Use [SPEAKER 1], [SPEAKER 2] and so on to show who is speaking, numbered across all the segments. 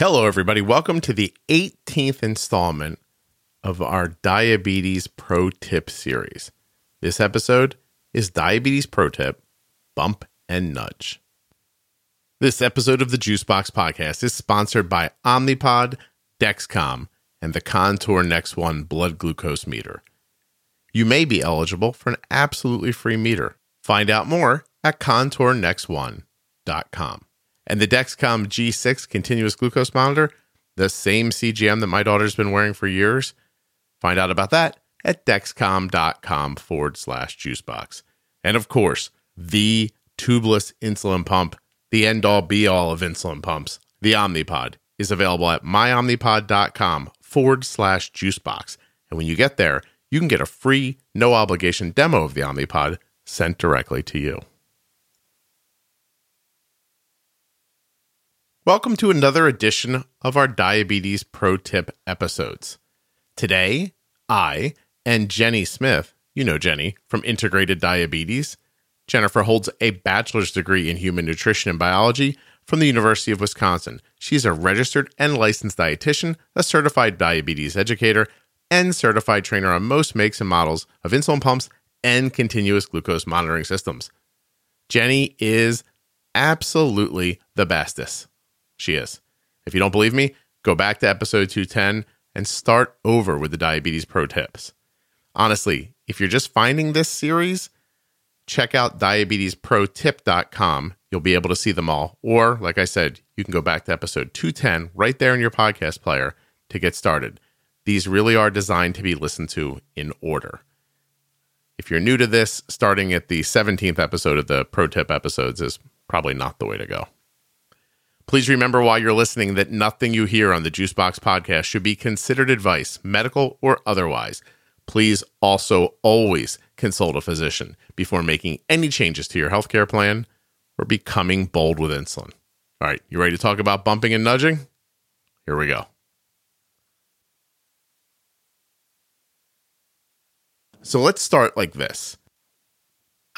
[SPEAKER 1] Hello, everybody. Welcome to the 18th installment of our Diabetes Pro Tip series. This episode is Diabetes Pro Tip Bump and Nudge. This episode of the Juicebox Podcast is sponsored by Omnipod, Dexcom, and the Contour Next One blood glucose meter. You may be eligible for an absolutely free meter. Find out more at contournextone.com. And the Dexcom G6 continuous glucose monitor, the same CGM that my daughter's been wearing for years. Find out about that at dexcom.com forward slash juicebox. And of course, the tubeless insulin pump, the end all be all of insulin pumps, the Omnipod, is available at myomnipod.com forward slash juicebox. And when you get there, you can get a free, no obligation demo of the Omnipod sent directly to you. Welcome to another edition of our Diabetes Pro Tip episodes. Today, I and Jenny Smith, you know Jenny from Integrated Diabetes, Jennifer holds a bachelor's degree in human nutrition and biology from the University of Wisconsin. She's a registered and licensed dietitian, a certified diabetes educator, and certified trainer on most makes and models of insulin pumps and continuous glucose monitoring systems. Jenny is absolutely the bestest. She is. If you don't believe me, go back to episode 210 and start over with the Diabetes Pro Tips. Honestly, if you're just finding this series, check out diabetesprotip.com. You'll be able to see them all. Or, like I said, you can go back to episode 210 right there in your podcast player to get started. These really are designed to be listened to in order. If you're new to this, starting at the 17th episode of the Pro Tip episodes is probably not the way to go. Please remember while you're listening that nothing you hear on the Juicebox podcast should be considered advice, medical or otherwise. Please also always consult a physician before making any changes to your healthcare plan or becoming bold with insulin. All right, you ready to talk about bumping and nudging? Here we go. So let's start like this.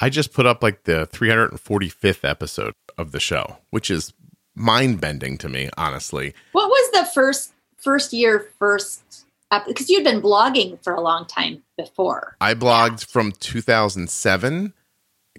[SPEAKER 1] I just put up like the 345th episode of the show, which is mind bending to me, honestly.
[SPEAKER 2] What was the first first year first because you'd been blogging for a long time before.
[SPEAKER 1] I blogged yeah. from 2007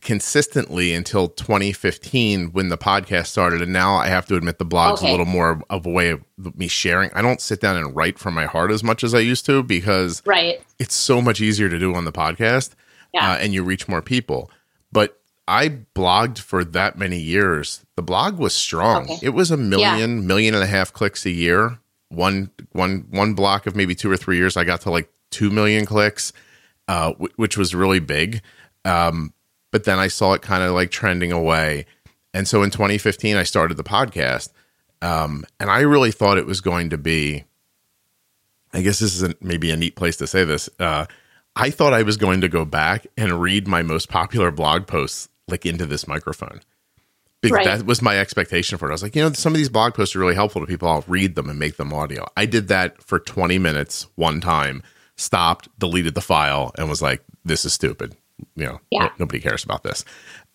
[SPEAKER 1] consistently until 2015 when the podcast started and now I have to admit the blog's okay. a little more of a way of me sharing. I don't sit down and write from my heart as much as I used to because
[SPEAKER 2] right.
[SPEAKER 1] it's so much easier to do on the podcast yeah. uh, and you reach more people. But I blogged for that many years. The blog was strong. Okay. It was a million, yeah. million and a half clicks a year. One, one, one block of maybe two or three years, I got to like two million clicks, uh, w- which was really big. Um, but then I saw it kind of like trending away, and so in 2015, I started the podcast, um, and I really thought it was going to be. I guess this isn't maybe a neat place to say this. Uh, I thought I was going to go back and read my most popular blog posts like into this microphone. Because right. that was my expectation for it. I was like, you know, some of these blog posts are really helpful to people. I'll read them and make them audio. I did that for 20 minutes one time, stopped, deleted the file, and was like, this is stupid. You know, yeah. nobody cares about this.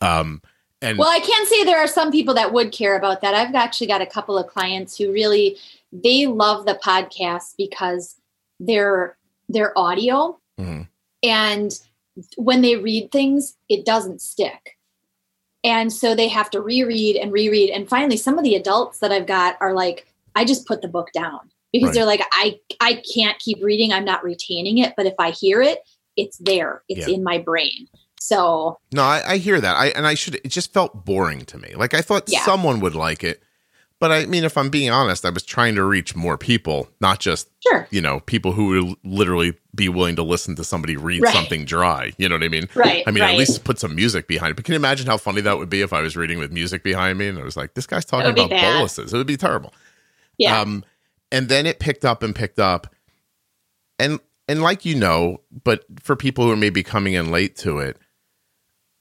[SPEAKER 1] Um, and
[SPEAKER 2] well, I can say there are some people that would care about that. I've actually got a couple of clients who really they love the podcast because they're they're audio mm-hmm. and when they read things, it doesn't stick and so they have to reread and reread. And finally, some of the adults that I've got are like, I just put the book down because right. they're like, I, I can't keep reading. I'm not retaining it. But if I hear it, it's there, it's yeah. in my brain. So
[SPEAKER 1] no, I, I, hear that. I and I should. It just felt boring to me. Like I thought yeah. someone would like it, but I mean, if I'm being honest, I was trying to reach more people, not just
[SPEAKER 2] sure.
[SPEAKER 1] you know people who would literally be willing to listen to somebody read right. something dry. You know what I mean?
[SPEAKER 2] Right.
[SPEAKER 1] I mean,
[SPEAKER 2] right.
[SPEAKER 1] at least put some music behind it. But can you imagine how funny that would be if I was reading with music behind me and I was like, this guy's talking about boluses? It would be terrible.
[SPEAKER 2] Yeah. Um,
[SPEAKER 1] and then it picked up and picked up, and and like you know, but for people who are maybe coming in late to it,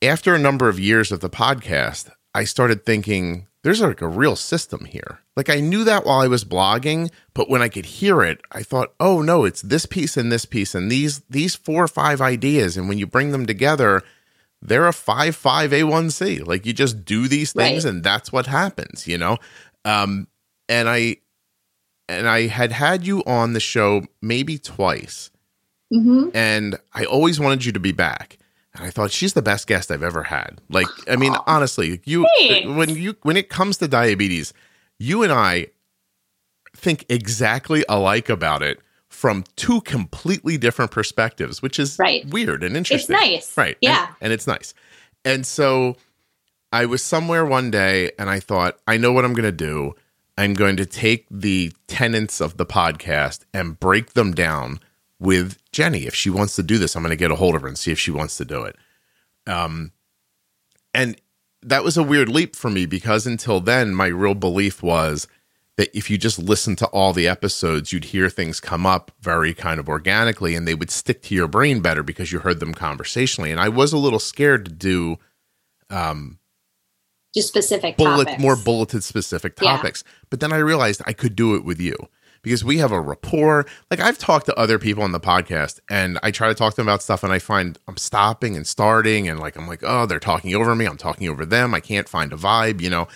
[SPEAKER 1] after a number of years of the podcast, I started thinking there's like a real system here. Like I knew that while I was blogging, but when I could hear it, I thought, "Oh no, it's this piece and this piece and these these four or five ideas and when you bring them together, they're a 5 a one c Like you just do these things right. and that's what happens, you know? Um and I and I had had you on the show maybe twice,
[SPEAKER 2] hmm
[SPEAKER 1] and I always wanted you to be back. And I thought she's the best guest I've ever had. Like, I mean, honestly, you
[SPEAKER 2] Thanks.
[SPEAKER 1] when you when it comes to diabetes, you and I think exactly alike about it from two completely different perspectives, which is
[SPEAKER 2] Right.
[SPEAKER 1] weird and interesting.
[SPEAKER 2] It's nice.
[SPEAKER 1] Right. And-
[SPEAKER 2] Yeah.
[SPEAKER 1] And, it's nice. And so I was somewhere one day and I thought, I know what I'm going to do. I'm going to take the tenets of the podcast and break them down with Jenny. If she wants to do this, I'm going to get a hold of her and see if she wants to do it. Um, and that was a weird leap for me because until then, my real belief was that if you just listen to all the episodes, you'd hear things come up very kind of organically and they would stick to your brain better because you heard them conversationally. And I was a little scared to do
[SPEAKER 2] Just specific
[SPEAKER 1] bullet
[SPEAKER 2] topics.
[SPEAKER 1] more bulleted specific
[SPEAKER 2] Yeah.
[SPEAKER 1] topics. But then I realized I could do it with you because we have a rapport. Like I've talked to other people on the podcast and I try to talk to them about stuff and I find I'm stopping and starting and like I'm like, oh, they're talking over me. I'm talking over them. I can't find a vibe, you know.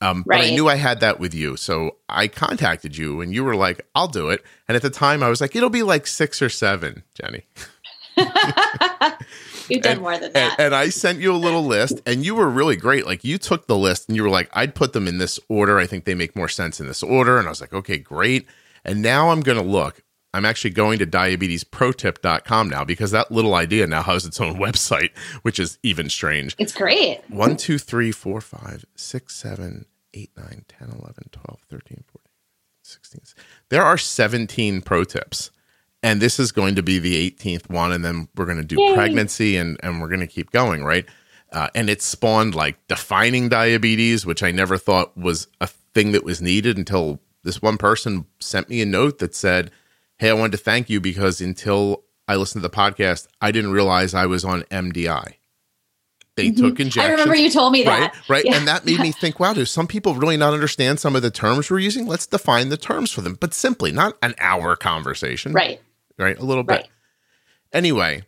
[SPEAKER 1] Um, But I knew I had that with you. So I contacted you and you were like, I'll do it. And at the time I was like, it'll be like six or seven, Jenny.
[SPEAKER 2] You've done
[SPEAKER 1] And-
[SPEAKER 2] more than
[SPEAKER 1] And,
[SPEAKER 2] that.
[SPEAKER 1] and I sent you a little list, and you were really great. Like you took the list, and you were like, "I'd put them in this order. I think they make more sense in this order." And I was like, "Okay, great." And now I'm going to look. I'm actually going to diabetesprotip.com now because that little idea now has its own website, which is even strange.
[SPEAKER 2] it's great.
[SPEAKER 1] One, two, three, four, five, six, seven, eight, nine, 10, 11, 12, 13, 14, 16. There are 17 pro tips. And this is going to be the 18th one. And then we're going to do
[SPEAKER 2] Yay.
[SPEAKER 1] pregnancy and, and we're going to keep going, right? Uh, and it spawned like defining diabetes, which I never thought was a thing that was needed until this one person sent me a note that said, Hey, I wanted to thank you because until I listened to the podcast, I didn't realize I was on MDI. They took injections.
[SPEAKER 2] Mm-hmm. I remember you told me that.
[SPEAKER 1] Right, right.
[SPEAKER 2] Yeah.
[SPEAKER 1] And that made me think, wow, do some people really not understand some of the terms we're using? Let's define the terms for them, but simply, not an hour conversation.
[SPEAKER 2] Right.
[SPEAKER 1] Right. A little bit.
[SPEAKER 2] Right.
[SPEAKER 1] Anyway,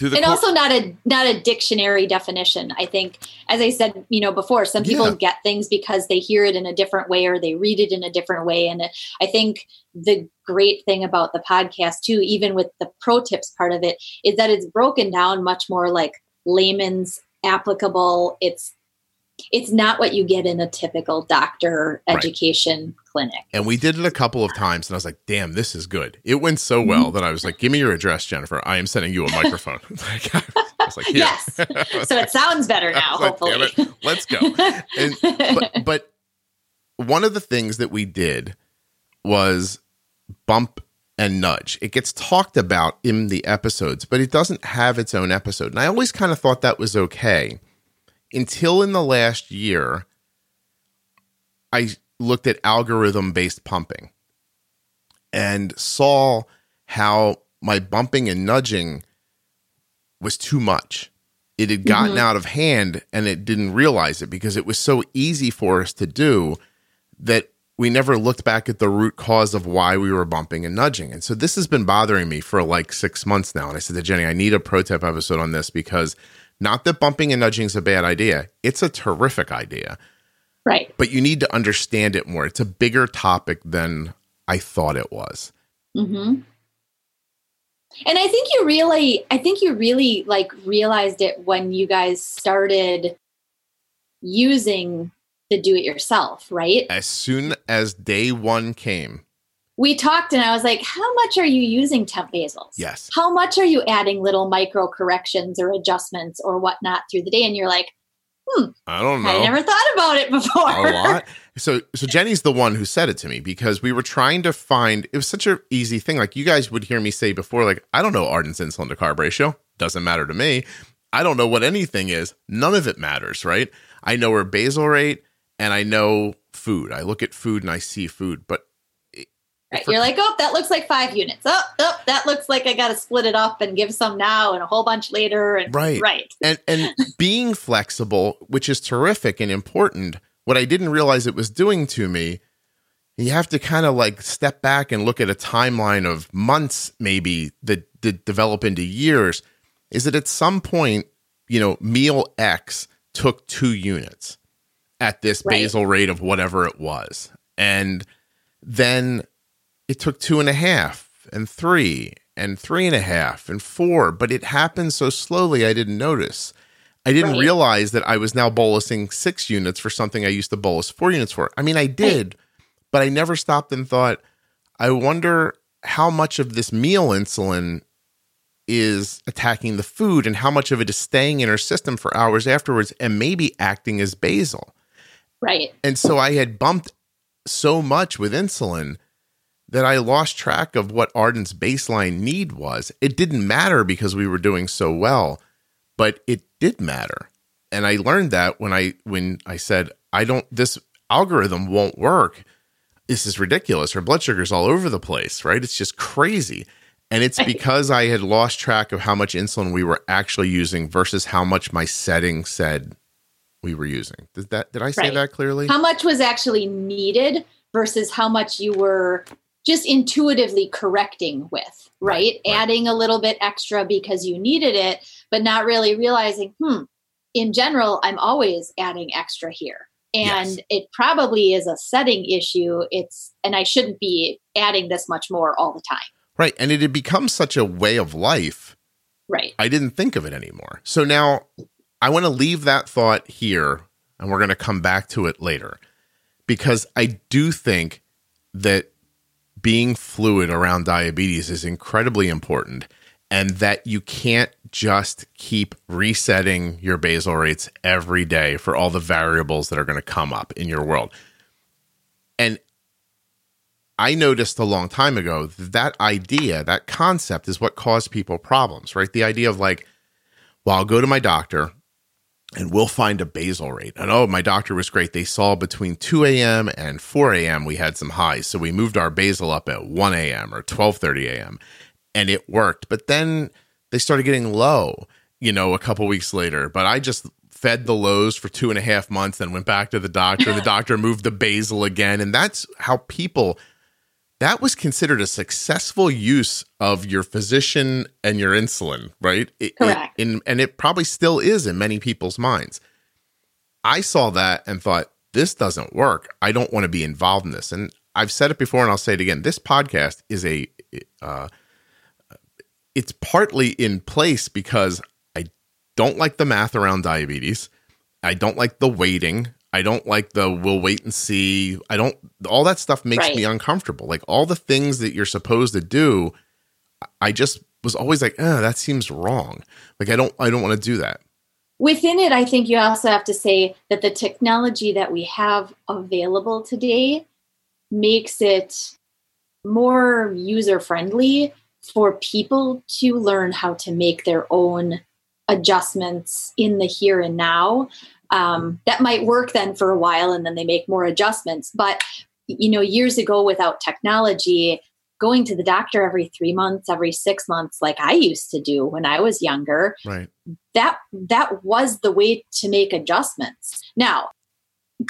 [SPEAKER 2] and
[SPEAKER 1] cour-
[SPEAKER 2] also not a not a dictionary definition i think. As i said you know before some people
[SPEAKER 1] Yeah.
[SPEAKER 2] get things because they hear it in a different way or they read it in a different way. And i think the great thing about the podcast too even with the pro tips part of it is that it's broken down much more like layman's applicable. It's it's not what you get in a typical doctor
[SPEAKER 1] Right.
[SPEAKER 2] education clinic
[SPEAKER 1] and we did it a couple of times, and I was like, damn, this is good. It went so well
[SPEAKER 2] Mm-hmm.
[SPEAKER 1] that I was like, give me your address, Jennifer. I am sending you a microphone. Like, I was like, here.
[SPEAKER 2] yes so it sounds better now
[SPEAKER 1] like,
[SPEAKER 2] hopefully
[SPEAKER 1] let's go. and but, but one of the things that we did was bump and nudge. It gets talked about in the episodes, but it doesn't have its own episode. And I always kind of thought that was okay until in the last year, I looked at algorithm based pumping and saw how my bumping and nudging was too much. It had gotten mm-hmm. out of hand and it didn't realize it because it was so easy for us to do that we never looked back at the root cause of why we were bumping and nudging. And so this has been bothering me for like six months now. And I said to Jenny, I need a pro tip episode on this because not that bumping and nudging is a bad idea, it's a terrific idea,
[SPEAKER 2] right
[SPEAKER 1] but you need to understand it more. It's a bigger topic than I thought it was.
[SPEAKER 2] hmm And I think you really, I think you really like realized it when you guys started using the do it yourself, right?
[SPEAKER 1] As soon as day one came,
[SPEAKER 2] We talked and I was like, how much are you using temp basals?
[SPEAKER 1] yes.
[SPEAKER 2] How much are you adding little micro corrections or adjustments or whatnot through the day? And you're like, hmm,
[SPEAKER 1] I don't know.
[SPEAKER 2] I never thought about it before.
[SPEAKER 1] a lot. So so Jenny's the one who said it to me because we were trying to find it was such an easy thing. Like you guys would hear me say before, like, I don't know Arden's insulin to carb ratio. Doesn't matter to me. I don't know what anything is. None of it matters, right? I know her basal rate and I know food. I look at food and I see food, but
[SPEAKER 2] Right. You're like, oh, that looks like five units. Oh, oh that looks like I got to split it up and give some now and a whole bunch later. And
[SPEAKER 1] Right.
[SPEAKER 2] right.
[SPEAKER 1] and and being flexible, which is terrific and important, what I didn't realize it was doing to me, you have to kind of like step back and look at a timeline of months, maybe that, that develop into years. Is that at some point, you know, meal X took two units at this
[SPEAKER 2] Right.
[SPEAKER 1] basal rate of whatever it was, and then it took two and a half and three and three and a half and four, but it happened so slowly I didn't notice. I didn't
[SPEAKER 2] Right.
[SPEAKER 1] realize that I was now bolusing six units for something I used to bolus four units for. I mean, I did, but I never stopped and thought, I wonder how much of this meal insulin is attacking the food and how much of it is staying in her system for hours afterwards and maybe acting as basal.
[SPEAKER 2] Right.
[SPEAKER 1] And so I had bumped so much with insulin that I lost track of what Arden's baseline need was. It didn't matter because we were doing so well, but it did matter. And I learned that when I when I said I don't this algorithm won't work. This is ridiculous. Her blood sugar's all over the place, right? It's just crazy. And it's because I had lost track of how much insulin we were actually using versus how much my setting said we were using. Did that did I say
[SPEAKER 2] Right.
[SPEAKER 1] that clearly?
[SPEAKER 2] How much was actually needed versus how much you were just intuitively correcting with, right?
[SPEAKER 1] right.
[SPEAKER 2] Adding a little bit extra because you needed it, but not really realizing, hmm, in general, I'm always adding extra here. And
[SPEAKER 1] Yes.
[SPEAKER 2] it probably is a setting issue. It's, and I shouldn't be adding this much more all the time.
[SPEAKER 1] Right. And it had become such a way of life.
[SPEAKER 2] Right.
[SPEAKER 1] I didn't think of it anymore. So now I want to leave that thought here and we're going to come back to it later because I do think that being fluid around diabetes is incredibly important and that you can't just keep resetting your basal rates every day for all the variables that are going to come up in your world. And I noticed a long time ago that, that idea, that concept is what caused people problems, right? The idea of like, well, I'll go to my doctor and we'll find a basal rate. And oh, my doctor was great. They saw between 2 a.m. and 4 a.m. we had some highs. So we moved our basal up at 1 a.m. or 12:30 a.m. and it worked. But then they started getting low, you know, a couple weeks later. But I just fed the lows for two and a half months, then went back to the doctor. the doctor moved the basal again. And that's how people that was considered a successful use of your physician and your insulin, right? It- it-
[SPEAKER 2] Correct.
[SPEAKER 1] in, and it probably still is in many people's minds. I saw that and thought, this doesn't work. I don't want to be involved in this. And I've said it before and I'll say it again. This podcast is a, uh, it's partly in place because I don't like the math around diabetes. I don't like the waiting. I don't like the we'll wait and see. I don't all that stuff makes
[SPEAKER 2] Right.
[SPEAKER 1] me uncomfortable. Like all the things that you're supposed to do, I just was always like, "Uh, that seems wrong." Like I don't I don't want to do that.
[SPEAKER 2] within it, I think you also have to say that the technology that we have available today makes it more user friendly for people to learn how to make their own adjustments in the here and now. Um, that might work then for a while and then they make more adjustments. But, you know, years ago without technology, going to the doctor every three months, every six months, like I used to do when I was younger,
[SPEAKER 1] Right.
[SPEAKER 2] that that was the way to make adjustments now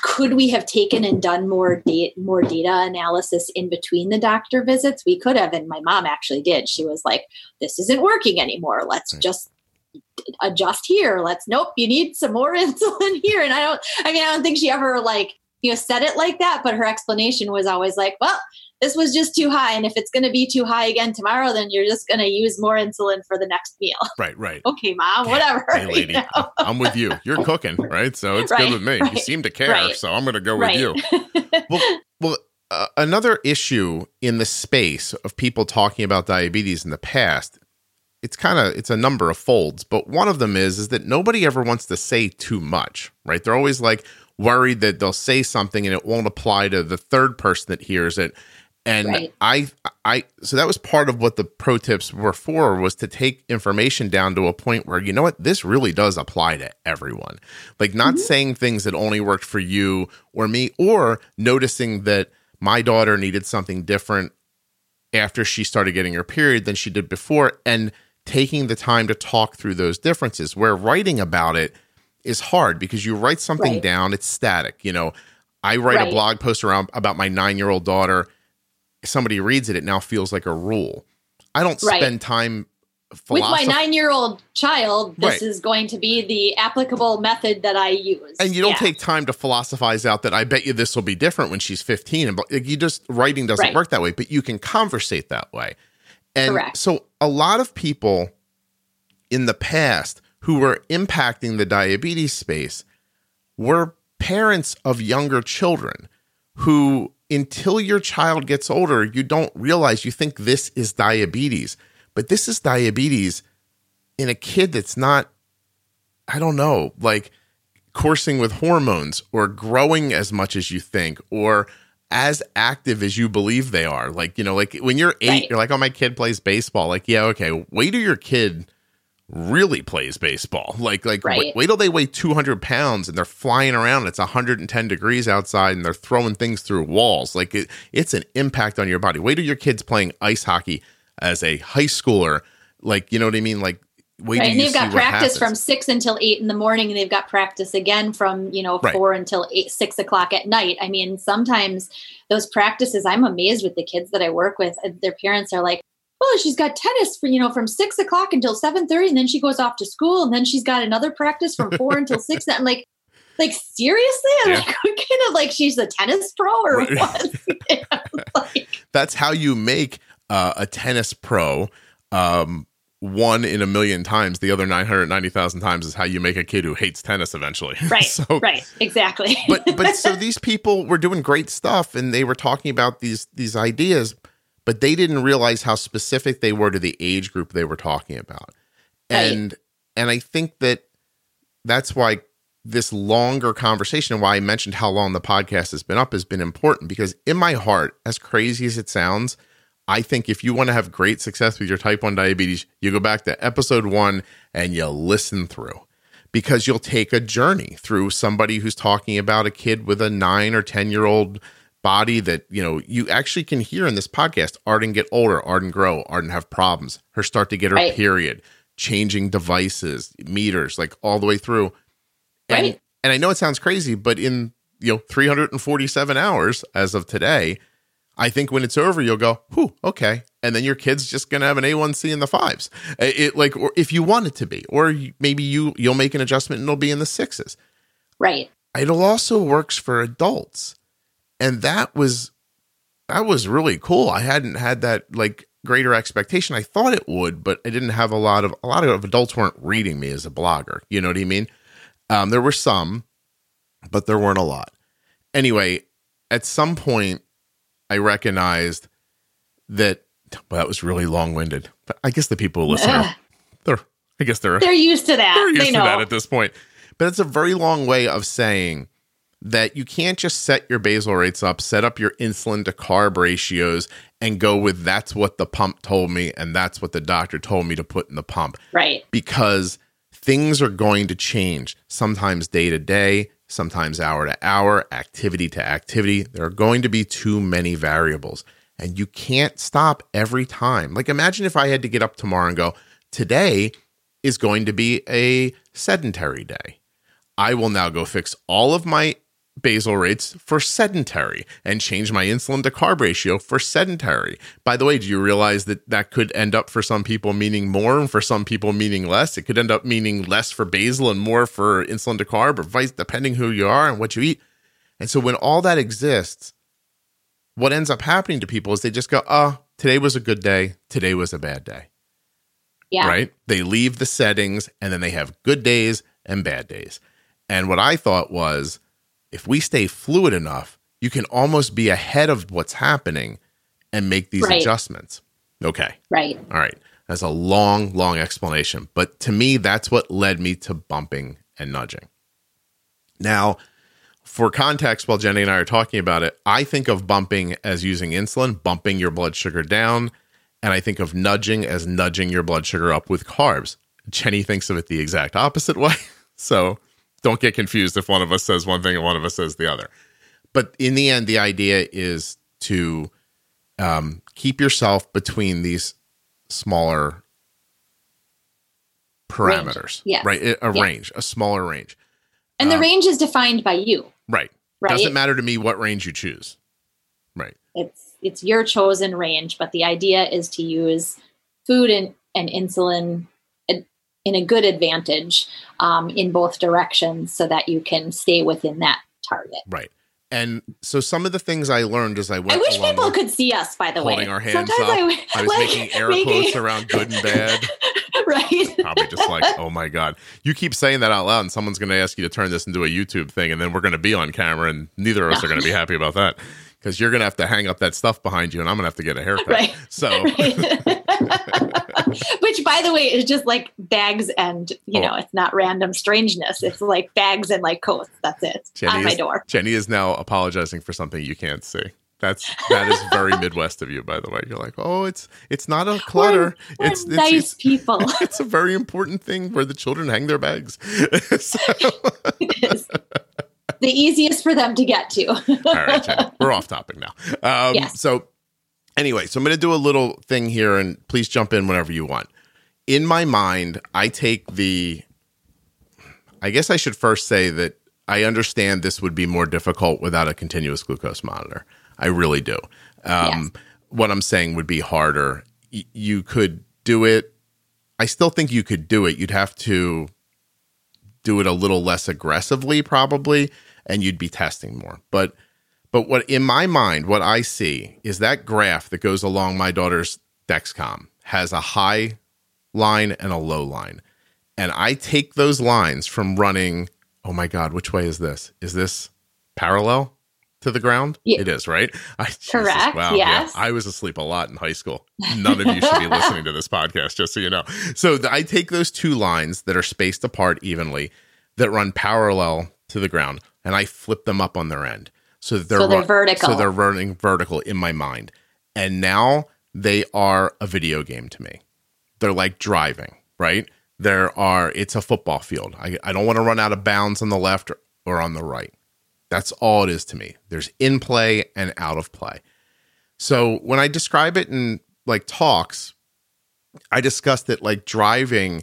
[SPEAKER 2] could we have taken and done more data more data analysis in between the doctor visits we could have and my mom actually did she was like this isn't working anymore let's
[SPEAKER 1] Right.
[SPEAKER 2] just adjust here let's nope you need some more insulin here and i don't i mean i don't think she ever like you know said it like that but her explanation was always like well this was just too high and if it's going to be too high again tomorrow then you're just going to use more insulin for the next meal
[SPEAKER 1] Right, right.
[SPEAKER 2] okay mom whatever
[SPEAKER 1] Hey,
[SPEAKER 2] you know?
[SPEAKER 1] I'm with you. You're cooking, right? So it's
[SPEAKER 2] Right,
[SPEAKER 1] good with me. You seem to care,
[SPEAKER 2] right,
[SPEAKER 1] so I'm going to go with
[SPEAKER 2] right.
[SPEAKER 1] you. Well, well, uh, another issue in the space of people talking about diabetes in the past, it's kind of it's a number of folds, but one of them is is that nobody ever wants to say too much, right? They're always like worried that they'll say something and it won't apply to the third person that hears it. And
[SPEAKER 2] Right.
[SPEAKER 1] I I so that was part of what the pro tips were for was to take information down to a point where you know what this really does apply to everyone. Like not mm-hmm. saying things that only worked for you or me or noticing that my daughter needed something different after she started getting her period than she did before and taking the time to talk through those differences where writing about it is hard because you write something
[SPEAKER 2] Right.
[SPEAKER 1] down it's static you know i write a blog post around about my nine year old daughter somebody reads it it now feels like a rule i don't
[SPEAKER 2] Right.
[SPEAKER 1] spend time
[SPEAKER 2] with my nine year old child, this right. is going to be the applicable method that I use.
[SPEAKER 1] And you don't yeah. take time to philosophize out that I bet you this will be different when she's 15. And you just, writing doesn't right. work that way, but you can conversate that way. And Correct. so a lot of people in the past who were impacting the diabetes space were parents of younger children who, until your child gets older, you don't realize you think this is diabetes but this is diabetes in a kid that's not, I don't know, like coursing with hormones or growing as much as you think or as active as you believe they are. Like, you know, like when you're eight, right. you're like, oh, my kid plays baseball. Like, yeah, okay, wait till your kid really plays baseball. Like, like right. wait, wait, till they weigh 200 pounds and they're flying around. It's 110 degrees outside and they're throwing things through walls. Like, it, it's an impact on your body. Wait till your kid's playing ice hockey as a high schooler. Like, you know what I mean? Like,
[SPEAKER 2] wait right. and they've got practice from six until eight in the morning, and they've got practice again from you know four until eight, six o'clock at night. I mean, sometimes those practices, I'm amazed with the kids that I work with. Their parents are like, "Well, she's got tennis for you know from six o'clock until seven thirty, and then she goes off to school, and then she's got another practice from four until six. And I'm like, like seriously? I'm yeah. like, kind of like she's a tennis pro or right. what?
[SPEAKER 1] like, That's how you make uh, a tennis pro um, one in a million times, the other 990,000 times is how you make a kid who hates tennis eventually.
[SPEAKER 2] Right. so, right. Exactly.
[SPEAKER 1] but, but so these people were doing great stuff and they were talking about these, these ideas, but they didn't realize how specific they were to the age group they were talking about. And, right. and I think that that's why this longer conversation and why I mentioned how long the podcast has been up has been important because in my heart, as crazy as it sounds, I think if you want to have great success with your type 1 diabetes, you go back to episode one and you listen through because you'll take a journey through somebody who's talking about a kid with a nine or 10 year old body that, you know, you actually can hear in this podcast Arden get older, Arden grow, Arden have problems, her start to get her right. period, changing devices, meters, like all the way through. And, right. and I know it sounds crazy, but in, you know, 347 hours as of today, I think when it's over, you'll go, whew, okay. And then your kid's just going to have an A1C in the fives. It like, or if you want it to be, or maybe you, you'll make an adjustment and it'll be in the sixes.
[SPEAKER 2] Right.
[SPEAKER 1] It also works for adults. And that was, that was really cool. I hadn't had that like greater expectation. I thought it would, but I didn't have a lot of, a lot of adults weren't reading me as a blogger. You know what I mean? Um, there were some, but there weren't a lot. Anyway, at some point, I recognized that well, that was really long winded. But I guess the people who listen are, they're I guess they're
[SPEAKER 2] they're used to that.
[SPEAKER 1] They're used they to know. that at this point. But it's a very long way of saying that you can't just set your basal rates up, set up your insulin to carb ratios, and go with that's what the pump told me and that's what the doctor told me to put in the pump.
[SPEAKER 2] Right.
[SPEAKER 1] Because things are going to change, sometimes day to day, sometimes hour to hour, activity to activity. There are going to be too many variables, and you can't stop every time. Like, imagine if I had to get up tomorrow and go, today is going to be a sedentary day. I will now go fix all of my basal rates for sedentary and change my insulin to carb ratio for sedentary. By the way, do you realize that that could end up for some people meaning more and for some people meaning less? It could end up meaning less for basal and more for insulin to carb or vice depending who you are and what you eat. And so when all that exists, what ends up happening to people is they just go, "Oh, today was a good day, today was a bad day."
[SPEAKER 2] Yeah.
[SPEAKER 1] Right? They leave the settings and then they have good days and bad days. And what I thought was if we stay fluid enough, you can almost be ahead of what's happening and make these right. adjustments. Okay.
[SPEAKER 2] Right.
[SPEAKER 1] All right. That's a long, long explanation. But to me, that's what led me to bumping and nudging. Now, for context, while Jenny and I are talking about it, I think of bumping as using insulin, bumping your blood sugar down. And I think of nudging as nudging your blood sugar up with carbs. Jenny thinks of it the exact opposite way. So don't get confused if one of us says one thing and one of us says the other. But in the end, the idea is to um, keep yourself between these smaller parameters,
[SPEAKER 2] yeah,
[SPEAKER 1] right? A range, a smaller range,
[SPEAKER 2] and the um, range is defined by you,
[SPEAKER 1] right? Right. Doesn't matter to me what range you choose, right?
[SPEAKER 2] It's it's your chosen range, but the idea is to use food and and insulin in a good advantage um, in both directions so that you can stay within that target.
[SPEAKER 1] Right. And so some of the things I learned as I went.
[SPEAKER 2] I wish people could see us. By the
[SPEAKER 1] holding
[SPEAKER 2] way,
[SPEAKER 1] holding our hands Sometimes up. I, I was like, making air making... quotes around good and bad.
[SPEAKER 2] right.
[SPEAKER 1] Probably just like, oh my god, you keep saying that out loud, and someone's going to ask you to turn this into a YouTube thing, and then we're going to be on camera, and neither of us no. are going to be happy about that because you're going to have to hang up that stuff behind you, and I'm going to have to get a haircut. Right. So.
[SPEAKER 2] Right. Which, by the way, is just like bags and, you oh. know, it's not random strangeness. It's like bags and like coats. That's it Jenny on my door.
[SPEAKER 1] Jenny is now apologizing for something you can't see. That's that is very Midwest of you, by the way. You're like, oh, it's it's not a clutter.
[SPEAKER 2] We're,
[SPEAKER 1] it's,
[SPEAKER 2] we're it's, nice
[SPEAKER 1] it's,
[SPEAKER 2] people.
[SPEAKER 1] It's a very important thing where the children hang their bags. so.
[SPEAKER 2] it is the easiest for them to get to.
[SPEAKER 1] All right, Jenny, we're off topic now. Um, yes. So Anyway, so I'm going to do a little thing here and please jump in whenever you want. In my mind, I take the I guess I should first say that I understand this would be more difficult without a continuous glucose monitor. I really do. Um, yes. What I'm saying would be harder. Y- you could do it. I still think you could do it. You'd have to do it a little less aggressively, probably, and you'd be testing more. But but what in my mind, what I see is that graph that goes along my daughter's Dexcom has a high line and a low line. And I take those lines from running, oh my God, which way is this? Is this parallel to the ground? Yeah. It is, right?
[SPEAKER 2] I, Correct. Jesus, wow. Yes.
[SPEAKER 1] Yeah, I was asleep a lot in high school. None of you should be listening to this podcast, just so you know. So I take those two lines that are spaced apart evenly that run parallel to the ground and I flip them up on their end. So they're,
[SPEAKER 2] so they're vertical.
[SPEAKER 1] So they're running vertical in my mind. And now they are a video game to me. They're like driving, right? There are, it's a football field. I, I don't want to run out of bounds on the left or, or on the right. That's all it is to me. There's in play and out of play. So when I describe it in like talks, I discussed that like driving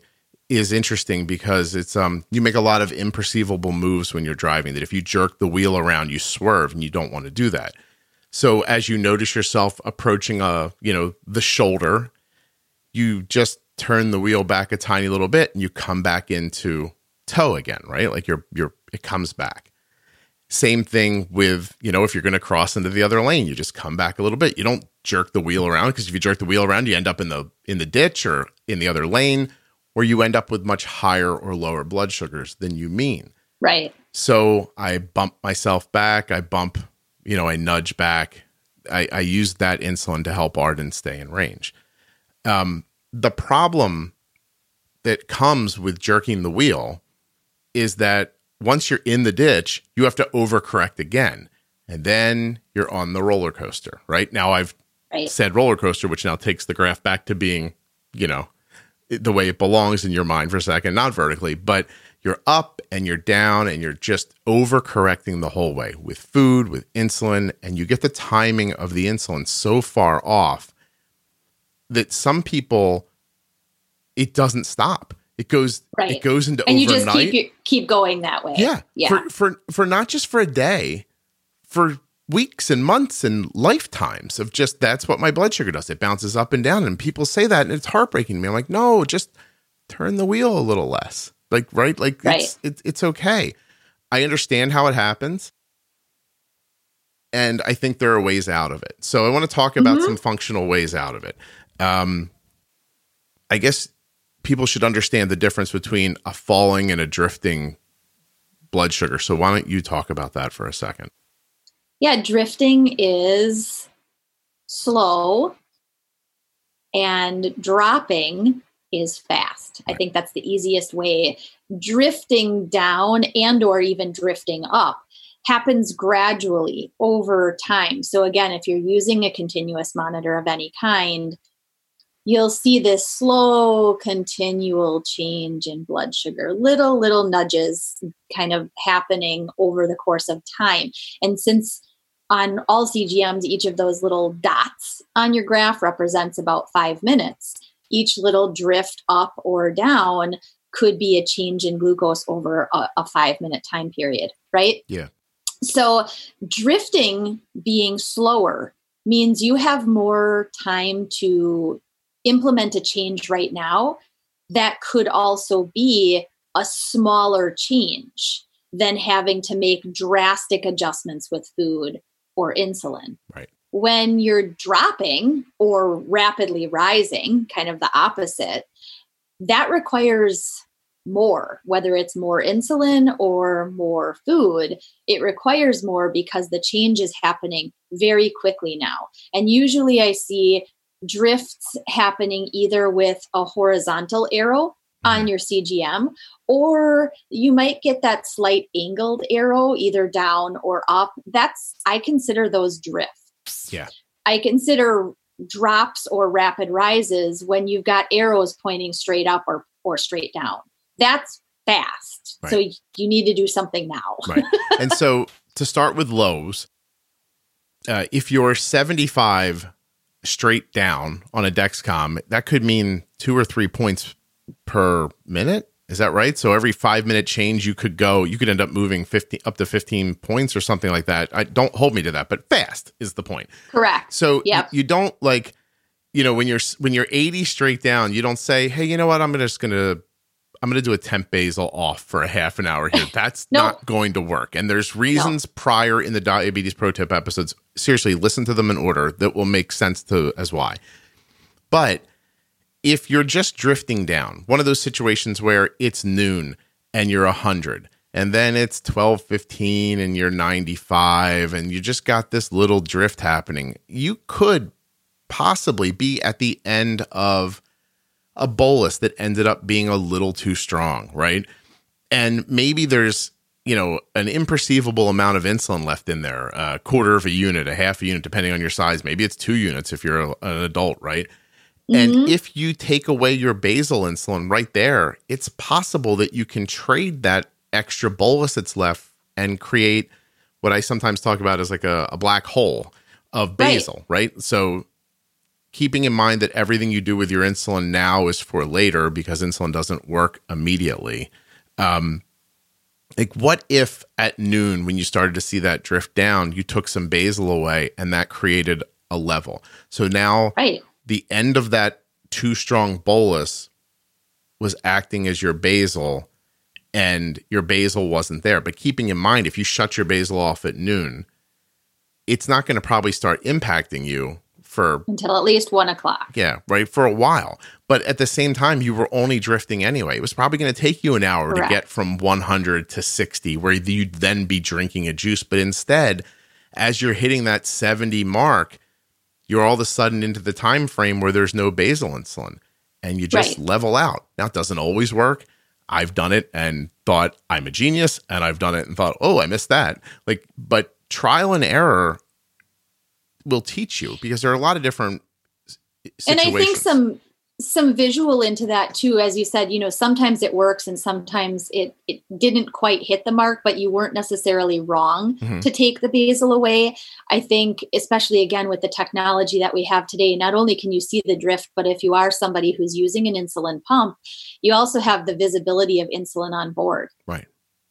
[SPEAKER 1] is interesting because it's um you make a lot of imperceivable moves when you're driving that if you jerk the wheel around you swerve and you don't want to do that. So as you notice yourself approaching a, you know, the shoulder, you just turn the wheel back a tiny little bit and you come back into toe again, right? Like you're you're it comes back. Same thing with, you know, if you're going to cross into the other lane, you just come back a little bit. You don't jerk the wheel around because if you jerk the wheel around, you end up in the in the ditch or in the other lane where you end up with much higher or lower blood sugars than you mean.
[SPEAKER 2] Right.
[SPEAKER 1] So I bump myself back. I bump, you know, I nudge back. I, I use that insulin to help Arden stay in range. Um, the problem that comes with jerking the wheel is that once you're in the ditch, you have to overcorrect again. And then you're on the roller coaster, right? Now I've right. said roller coaster, which now takes the graph back to being, you know, the way it belongs in your mind for a second, not vertically, but you're up and you're down and you're just overcorrecting the whole way with food, with insulin, and you get the timing of the insulin so far off that some people it doesn't stop. It goes right. it goes into
[SPEAKER 2] and
[SPEAKER 1] overnight.
[SPEAKER 2] you just keep keep going that way.
[SPEAKER 1] Yeah, yeah. For, for for not just for a day, for weeks and months and lifetimes of just that's what my blood sugar does. It bounces up and down. And people say that and it's heartbreaking to me. I'm like, no, just turn the wheel a little less. Like, right? Like right. It's, it's it's okay. I understand how it happens. And I think there are ways out of it. So I want to talk about mm-hmm. some functional ways out of it. Um, I guess people should understand the difference between a falling and a drifting blood sugar. So why don't you talk about that for a second?
[SPEAKER 2] Yeah, drifting is slow and dropping is fast. I think that's the easiest way. Drifting down and or even drifting up happens gradually over time. So again, if you're using a continuous monitor of any kind, you'll see this slow continual change in blood sugar little little nudges kind of happening over the course of time and since on all CGMs, each of those little dots on your graph represents about five minutes. Each little drift up or down could be a change in glucose over a, a five minute time period, right?
[SPEAKER 1] Yeah.
[SPEAKER 2] So drifting being slower means you have more time to implement a change right now that could also be a smaller change than having to make drastic adjustments with food or insulin.
[SPEAKER 1] Right.
[SPEAKER 2] When you're dropping or rapidly rising, kind of the opposite, that requires more, whether it's more insulin or more food, it requires more because the change is happening very quickly now. And usually I see drifts happening either with a horizontal arrow on mm-hmm. your CGM, or you might get that slight angled arrow either down or up. That's, I consider those drifts.
[SPEAKER 1] Yeah.
[SPEAKER 2] I consider drops or rapid rises when you've got arrows pointing straight up or, or straight down. That's fast. Right. So you need to do something now.
[SPEAKER 1] right. And so to start with lows, uh, if you're 75 straight down on a Dexcom, that could mean two or three points per minute. Is that right? So every five minute change, you could go, you could end up moving 50 up to 15 points or something like that. I don't hold me to that, but fast is the point.
[SPEAKER 2] Correct.
[SPEAKER 1] So yep. you, don't like, you know, when you're, when you're 80 straight down, you don't say, Hey, you know what? I'm just going to, I'm going to do a temp basal off for a half an hour here. That's not going to work. And there's reasons no. prior in the diabetes pro tip episodes. Seriously, listen to them in order that will make sense to as why. But if you're just drifting down, one of those situations where it's noon and you're 100 and then it's 12:15 and you're 95 and you just got this little drift happening, you could possibly be at the end of a bolus that ended up being a little too strong, right? And maybe there's, you know, an imperceivable amount of insulin left in there, a quarter of a unit, a half a unit, depending on your size. Maybe it's two units if you're an adult, right? And mm-hmm. if you take away your basal insulin right there, it's possible that you can trade that extra bolus that's left and create what I sometimes talk about as like a, a black hole of basal, right. right? So keeping in mind that everything you do with your insulin now is for later because insulin doesn't work immediately. Um, like what if at noon when you started to see that drift down, you took some basal away and that created a level. So now
[SPEAKER 2] right
[SPEAKER 1] the end of that too strong bolus was acting as your basal and your basal wasn't there. But keeping in mind, if you shut your basal off at noon, it's not going to probably start impacting you for
[SPEAKER 2] until at least one o'clock.
[SPEAKER 1] Yeah, right. For a while. But at the same time, you were only drifting anyway. It was probably going to take you an hour Correct. to get from 100 to 60, where you'd then be drinking a juice. But instead, as you're hitting that 70 mark, you're all of a sudden into the time frame where there's no basal insulin and you just right. level out. Now it doesn't always work. I've done it and thought I'm a genius and I've done it and thought, "Oh, I missed that." Like but trial and error will teach you because there are a lot of different situations.
[SPEAKER 2] And I think some some visual into that too as you said you know sometimes it works and sometimes it it didn't quite hit the mark but you weren't necessarily wrong mm-hmm. to take the basal away. I think especially again with the technology that we have today not only can you see the drift but if you are somebody who's using an insulin pump you also have the visibility of insulin on board.
[SPEAKER 1] Right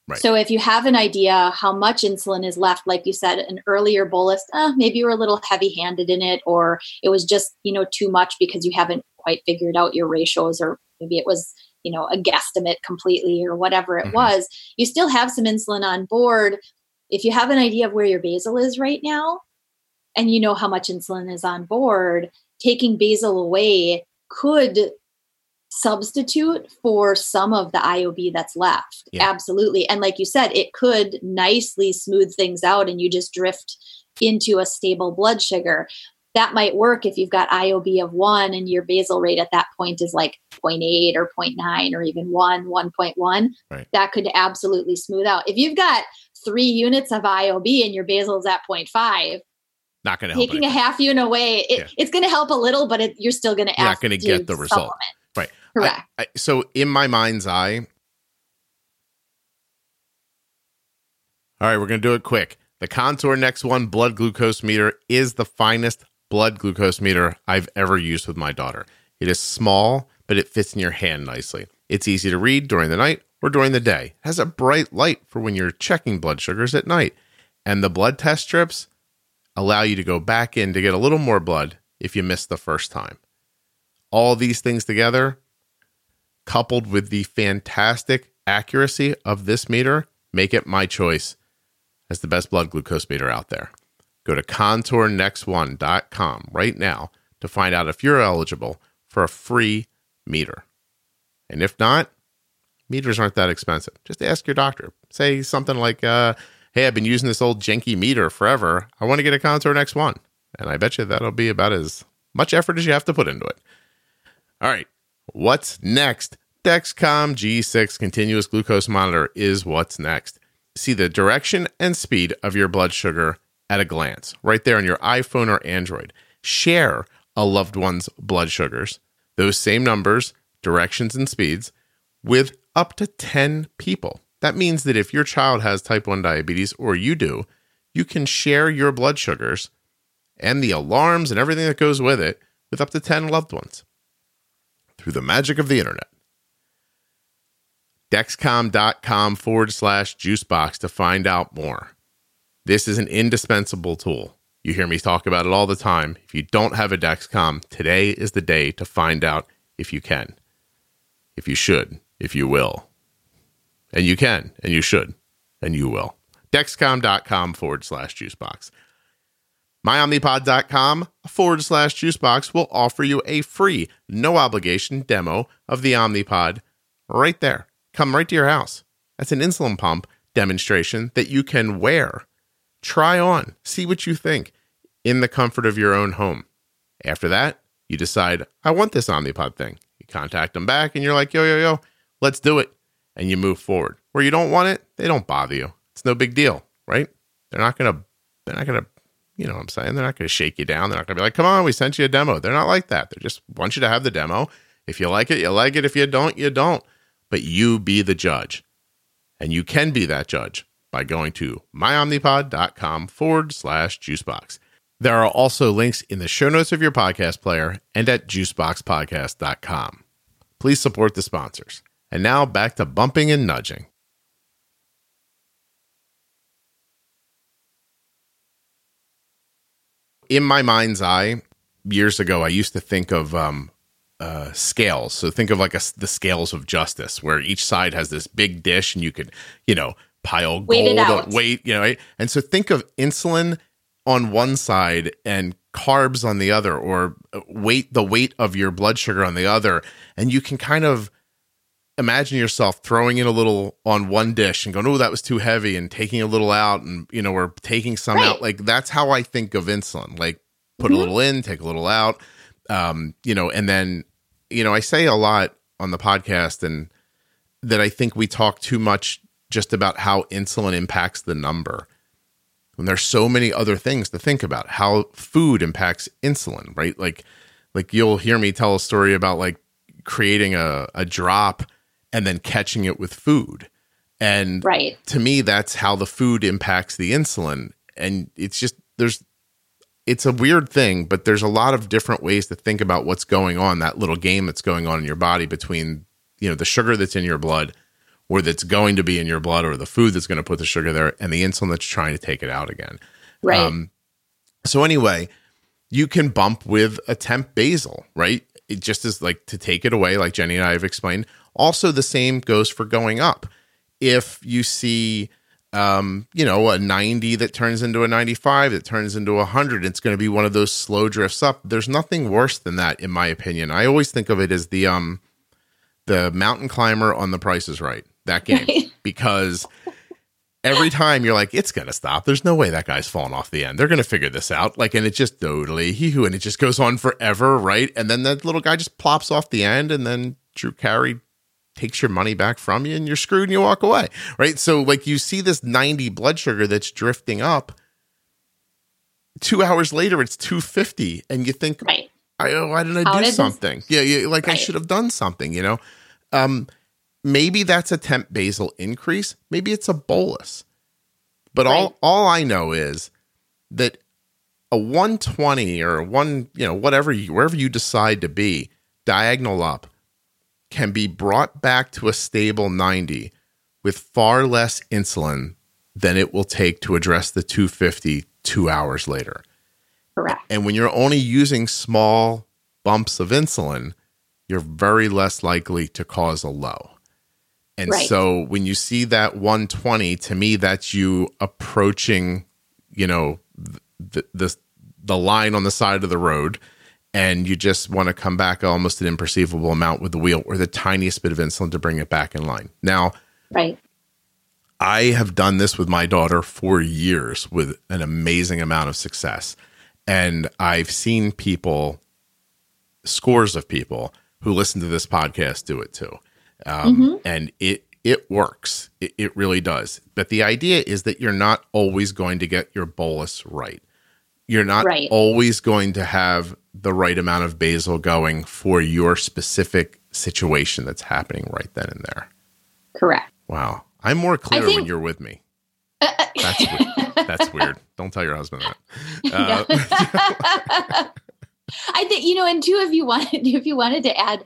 [SPEAKER 1] Right.
[SPEAKER 2] So if you have an idea how much insulin is left, like you said, an earlier bolus, eh, maybe you were a little heavy-handed in it, or it was just you know too much because you haven't quite figured out your ratios or maybe it was you know a guesstimate completely or whatever it mm-hmm. was you still have some insulin on board if you have an idea of where your basal is right now and you know how much insulin is on board taking basal away could substitute for some of the IOB that's left. Yeah. Absolutely. And like you said, it could nicely smooth things out and you just drift into a stable blood sugar that might work if you've got IOB of one and your basal rate at that point is like 0.8 or 0.9 or even 1, 1.1. Right. That could absolutely smooth out. If you've got three units of IOB and your basal is at 0.5,
[SPEAKER 1] not going to help.
[SPEAKER 2] taking a half unit away, it, yeah. it's going to help a little, but it, you're still going to
[SPEAKER 1] not going to get the result. Right.
[SPEAKER 2] Correct.
[SPEAKER 1] I, I, so in my mind's eye, all right, we're going to do it quick. The Contour Next One blood glucose meter is the finest blood glucose meter I've ever used with my daughter. It is small, but it fits in your hand nicely. It's easy to read during the night or during the day. It has a bright light for when you're checking blood sugars at night. And the blood test strips allow you to go back in to get a little more blood if you missed the first time. All these things together, coupled with the fantastic accuracy of this meter, make it my choice as the best blood glucose meter out there. Go to contournext1.com right now to find out if you're eligible for a free meter. And if not, meters aren't that expensive. Just ask your doctor. Say something like, uh, hey, I've been using this old janky meter forever. I want to get a Contour Next One. And I bet you that'll be about as much effort as you have to put into it. All right. What's next? Dexcom G6 continuous glucose monitor is what's next. See the direction and speed of your blood sugar at a glance, right there on your iPhone or Android. Share a loved one's blood sugars, those same numbers, directions, and speeds with up to 10 people. That means that if your child has type 1 diabetes or you do, you can share your blood sugars and the alarms and everything that goes with it with up to 10 loved ones through the magic of the internet. Dexcom.com forward slash juicebox to find out more. This is an indispensable tool. You hear me talk about it all the time. If you don't have a Dexcom, today is the day to find out if you can, if you should, if you will. And you can, and you should, and you will. Dexcom.com forward slash juicebox. MyOmnipod.com forward slash juicebox will offer you a free, no obligation demo of the Omnipod right there. Come right to your house. That's an insulin pump demonstration that you can wear, try on, see what you think in the comfort of your own home. After that, you decide, I want this Omnipod thing. You contact them back and you're like, yo, yo, yo, let's do it. And you move forward. Where you don't want it, they don't bother you. It's no big deal, right? They're not going to, they're not going to you know what I'm saying? They're not going to shake you down. They're not going to be like, come on, we sent you a demo. They're not like that. They just want you to have the demo. If you like it, you like it. If you don't, you don't. But you be the judge. And you can be that judge by going to myomnipod.com forward slash juicebox. There are also links in the show notes of your podcast player and at juiceboxpodcast.com. Please support the sponsors. And now back to bumping and nudging. In my mind's eye, years ago, I used to think of um, uh, scales. So think of like a, the scales of justice, where each side has this big dish, and you could, you know, pile gold, weight, you know. Right? And so think of insulin on one side and carbs on the other, or uh, weight the weight of your blood sugar on the other, and you can kind of imagine yourself throwing in a little on one dish and going, "Oh, that was too heavy," and taking a little out, and you know, we're taking some right. out. Like that's how I think of insulin. Like put mm-hmm. a little in, take a little out, um, you know, and then you know, I say a lot on the podcast, and that I think we talk too much just about how insulin impacts the number. When there's so many other things to think about, how food impacts insulin, right? Like, like you'll hear me tell a story about like creating a, a drop and then catching it with food. And
[SPEAKER 2] right.
[SPEAKER 1] to me, that's how the food impacts the insulin. And it's just, there's, it's a weird thing, but there's a lot of different ways to think about what's going on, that little game that's going on in your body between, you know, the sugar that's in your blood or that's going to be in your blood or the food that's going to put the sugar there and the insulin that's trying to take it out again.
[SPEAKER 2] Right. Um,
[SPEAKER 1] so anyway, you can bump with a temp basal, right? It just is like to take it away, like Jenny and I have explained, also, the same goes for going up. If you see, um, you know, a 90 that turns into a 95 that turns into a 100, it's going to be one of those slow drifts up. There's nothing worse than that, in my opinion. I always think of it as the um, the mountain climber on The Price is Right. That game because every time you're like, it's gonna stop. There's no way that guy's falling off the end. They're gonna figure this out. Like, and it just totally he who, and it just goes on forever, right? And then that little guy just plops off the end, and then Drew Carey takes your money back from you and you're screwed and you walk away. Right. So, like, you see this 90 blood sugar that's drifting up. Two hours later, it's 250. And you think,
[SPEAKER 2] right.
[SPEAKER 1] I, oh, why didn't I How do did something? This? Yeah. Yeah. Like, right. I should have done something, you know? Um, maybe that's a temp basal increase. Maybe it's a bolus. But right. all, all I know is that a 120 or one, you know, whatever you, wherever you decide to be, diagonal up can be brought back to a stable 90 with far less insulin than it will take to address the 250 two hours later.
[SPEAKER 2] Correct.
[SPEAKER 1] And when you're only using small bumps of insulin, you're very less likely to cause a low. And
[SPEAKER 2] Right.
[SPEAKER 1] so when you see that 120, to me, that's you approaching, you know, the, the, the line on the side of the road. And you just want to come back almost an imperceivable amount with the wheel or the tiniest bit of insulin to bring it back in line. Now,
[SPEAKER 2] Right.
[SPEAKER 1] I have done this with my daughter for years with an amazing amount of success. And I've seen people, scores of people who listen to this podcast do it too. Um, And it, it works. It, it really does. But the idea is that you're not always going to get your bolus right. You're not
[SPEAKER 2] Right.
[SPEAKER 1] always going to have the right amount of basal going for your specific situation that's happening right then and there.
[SPEAKER 2] Correct.
[SPEAKER 1] Wow. I'm more clear when you're with me. That's weird. That's weird. Don't tell your husband that. Uh,
[SPEAKER 2] I think you know, and two, if you wanted, if you wanted to add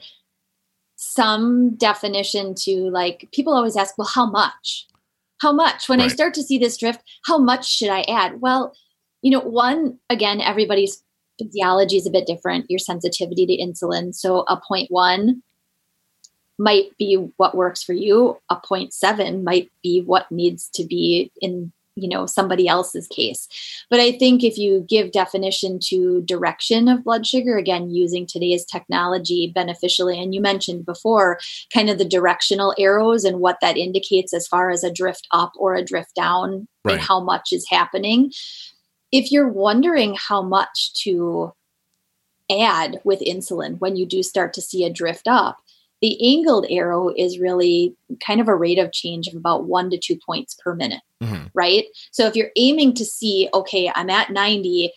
[SPEAKER 2] some definition to like, people always ask, well, how much? How much? When I start to see this drift, how much should I add? Well, you know, one again, everybody's physiology is a bit different. Your sensitivity to insulin, so a point one might be what works for you. A point seven might be what needs to be in you know somebody else's case but I think if you give definition to direction of blood sugar, again, using today's technology beneficially, and you mentioned before kind of the directional arrows and what that indicates as far as a drift up or a drift down
[SPEAKER 1] Right.
[SPEAKER 2] and how much is happening. If you're wondering how much to add with insulin when you do start to see a drift up, the angled arrow is really kind of a rate of change of about one to two points per minute
[SPEAKER 1] mhm.
[SPEAKER 2] right? So if you're aiming to see, okay, I'm at 90,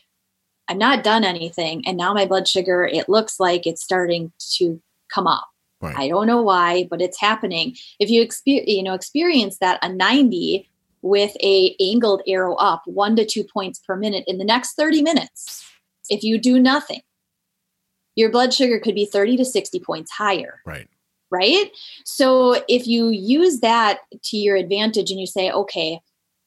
[SPEAKER 2] I'm not done anything, and now my blood sugar, it looks like it's starting to come up.
[SPEAKER 1] Right.
[SPEAKER 2] I don't know why, but it's happening. If you experience, you know, experience that a 90 with a angled arrow up, one to two points per minute in the next 30 minutes, if you do nothing, your blood sugar could be 30 to 60 points higher
[SPEAKER 1] Right.
[SPEAKER 2] right? So if you use that to your advantage and you say, okay,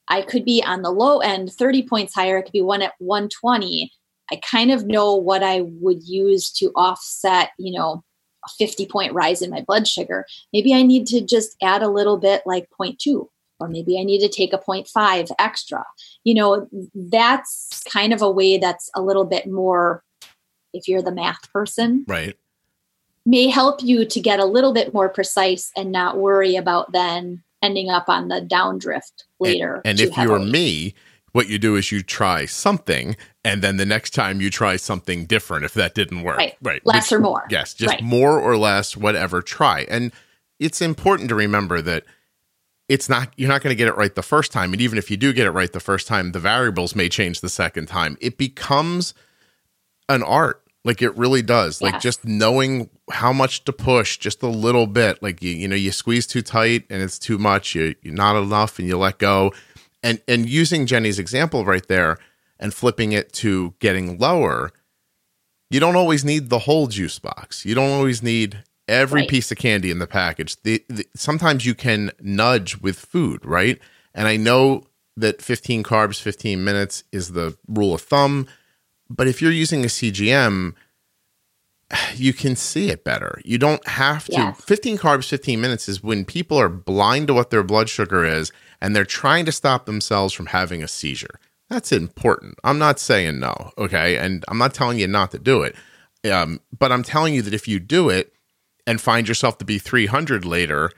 [SPEAKER 2] I could be on the low end 30 points higher, it could be one at 120. I kind of know what I would use to offset, you know, a 50 point rise in my blood sugar. Maybe I need to just add a little bit like 0.2 or maybe I need to take a 0.5 extra. You know, that's kind of a way that's a little bit more if you're the math person
[SPEAKER 1] Right.
[SPEAKER 2] may help you to get a little bit more precise and not worry about then ending up on the downdrift later.
[SPEAKER 1] And
[SPEAKER 2] too
[SPEAKER 1] if you're me, what you do is you try something, and then the next time you try something different if that didn't work.
[SPEAKER 2] Right.
[SPEAKER 1] Right.
[SPEAKER 2] less
[SPEAKER 1] Which-
[SPEAKER 2] or more.
[SPEAKER 1] Yes, just
[SPEAKER 2] Right.
[SPEAKER 1] more or less, whatever, try. And it's important to remember that it's not you're not going to get it right the first time. And even if you do get it right the first time, the variables may change the second time. It becomes an art. Like it really does. Like just knowing how much to push, just a little bit. Like you, you know, you squeeze too tight and it's too much. You, you're not enough, and you let go. And and using Jenny's example right there and flipping it to getting lower, you don't always need the whole juice box. You don't always need every
[SPEAKER 2] Right.
[SPEAKER 1] piece of candy in the package. The, the, sometimes you can nudge with food, right? And I know that 15 carbs, 15 minutes is the rule of thumb. But if you're using a CGM, you can see it better. You don't have to.
[SPEAKER 2] Yes.
[SPEAKER 1] 15 carbs, 15 minutes is when people are blind to what their blood sugar is and they're trying to stop themselves from having a seizure. That's important. I'm not saying no, okay? And I'm not telling you not to do it. Um, but I'm telling you that if you do it and find yourself to be 300 later,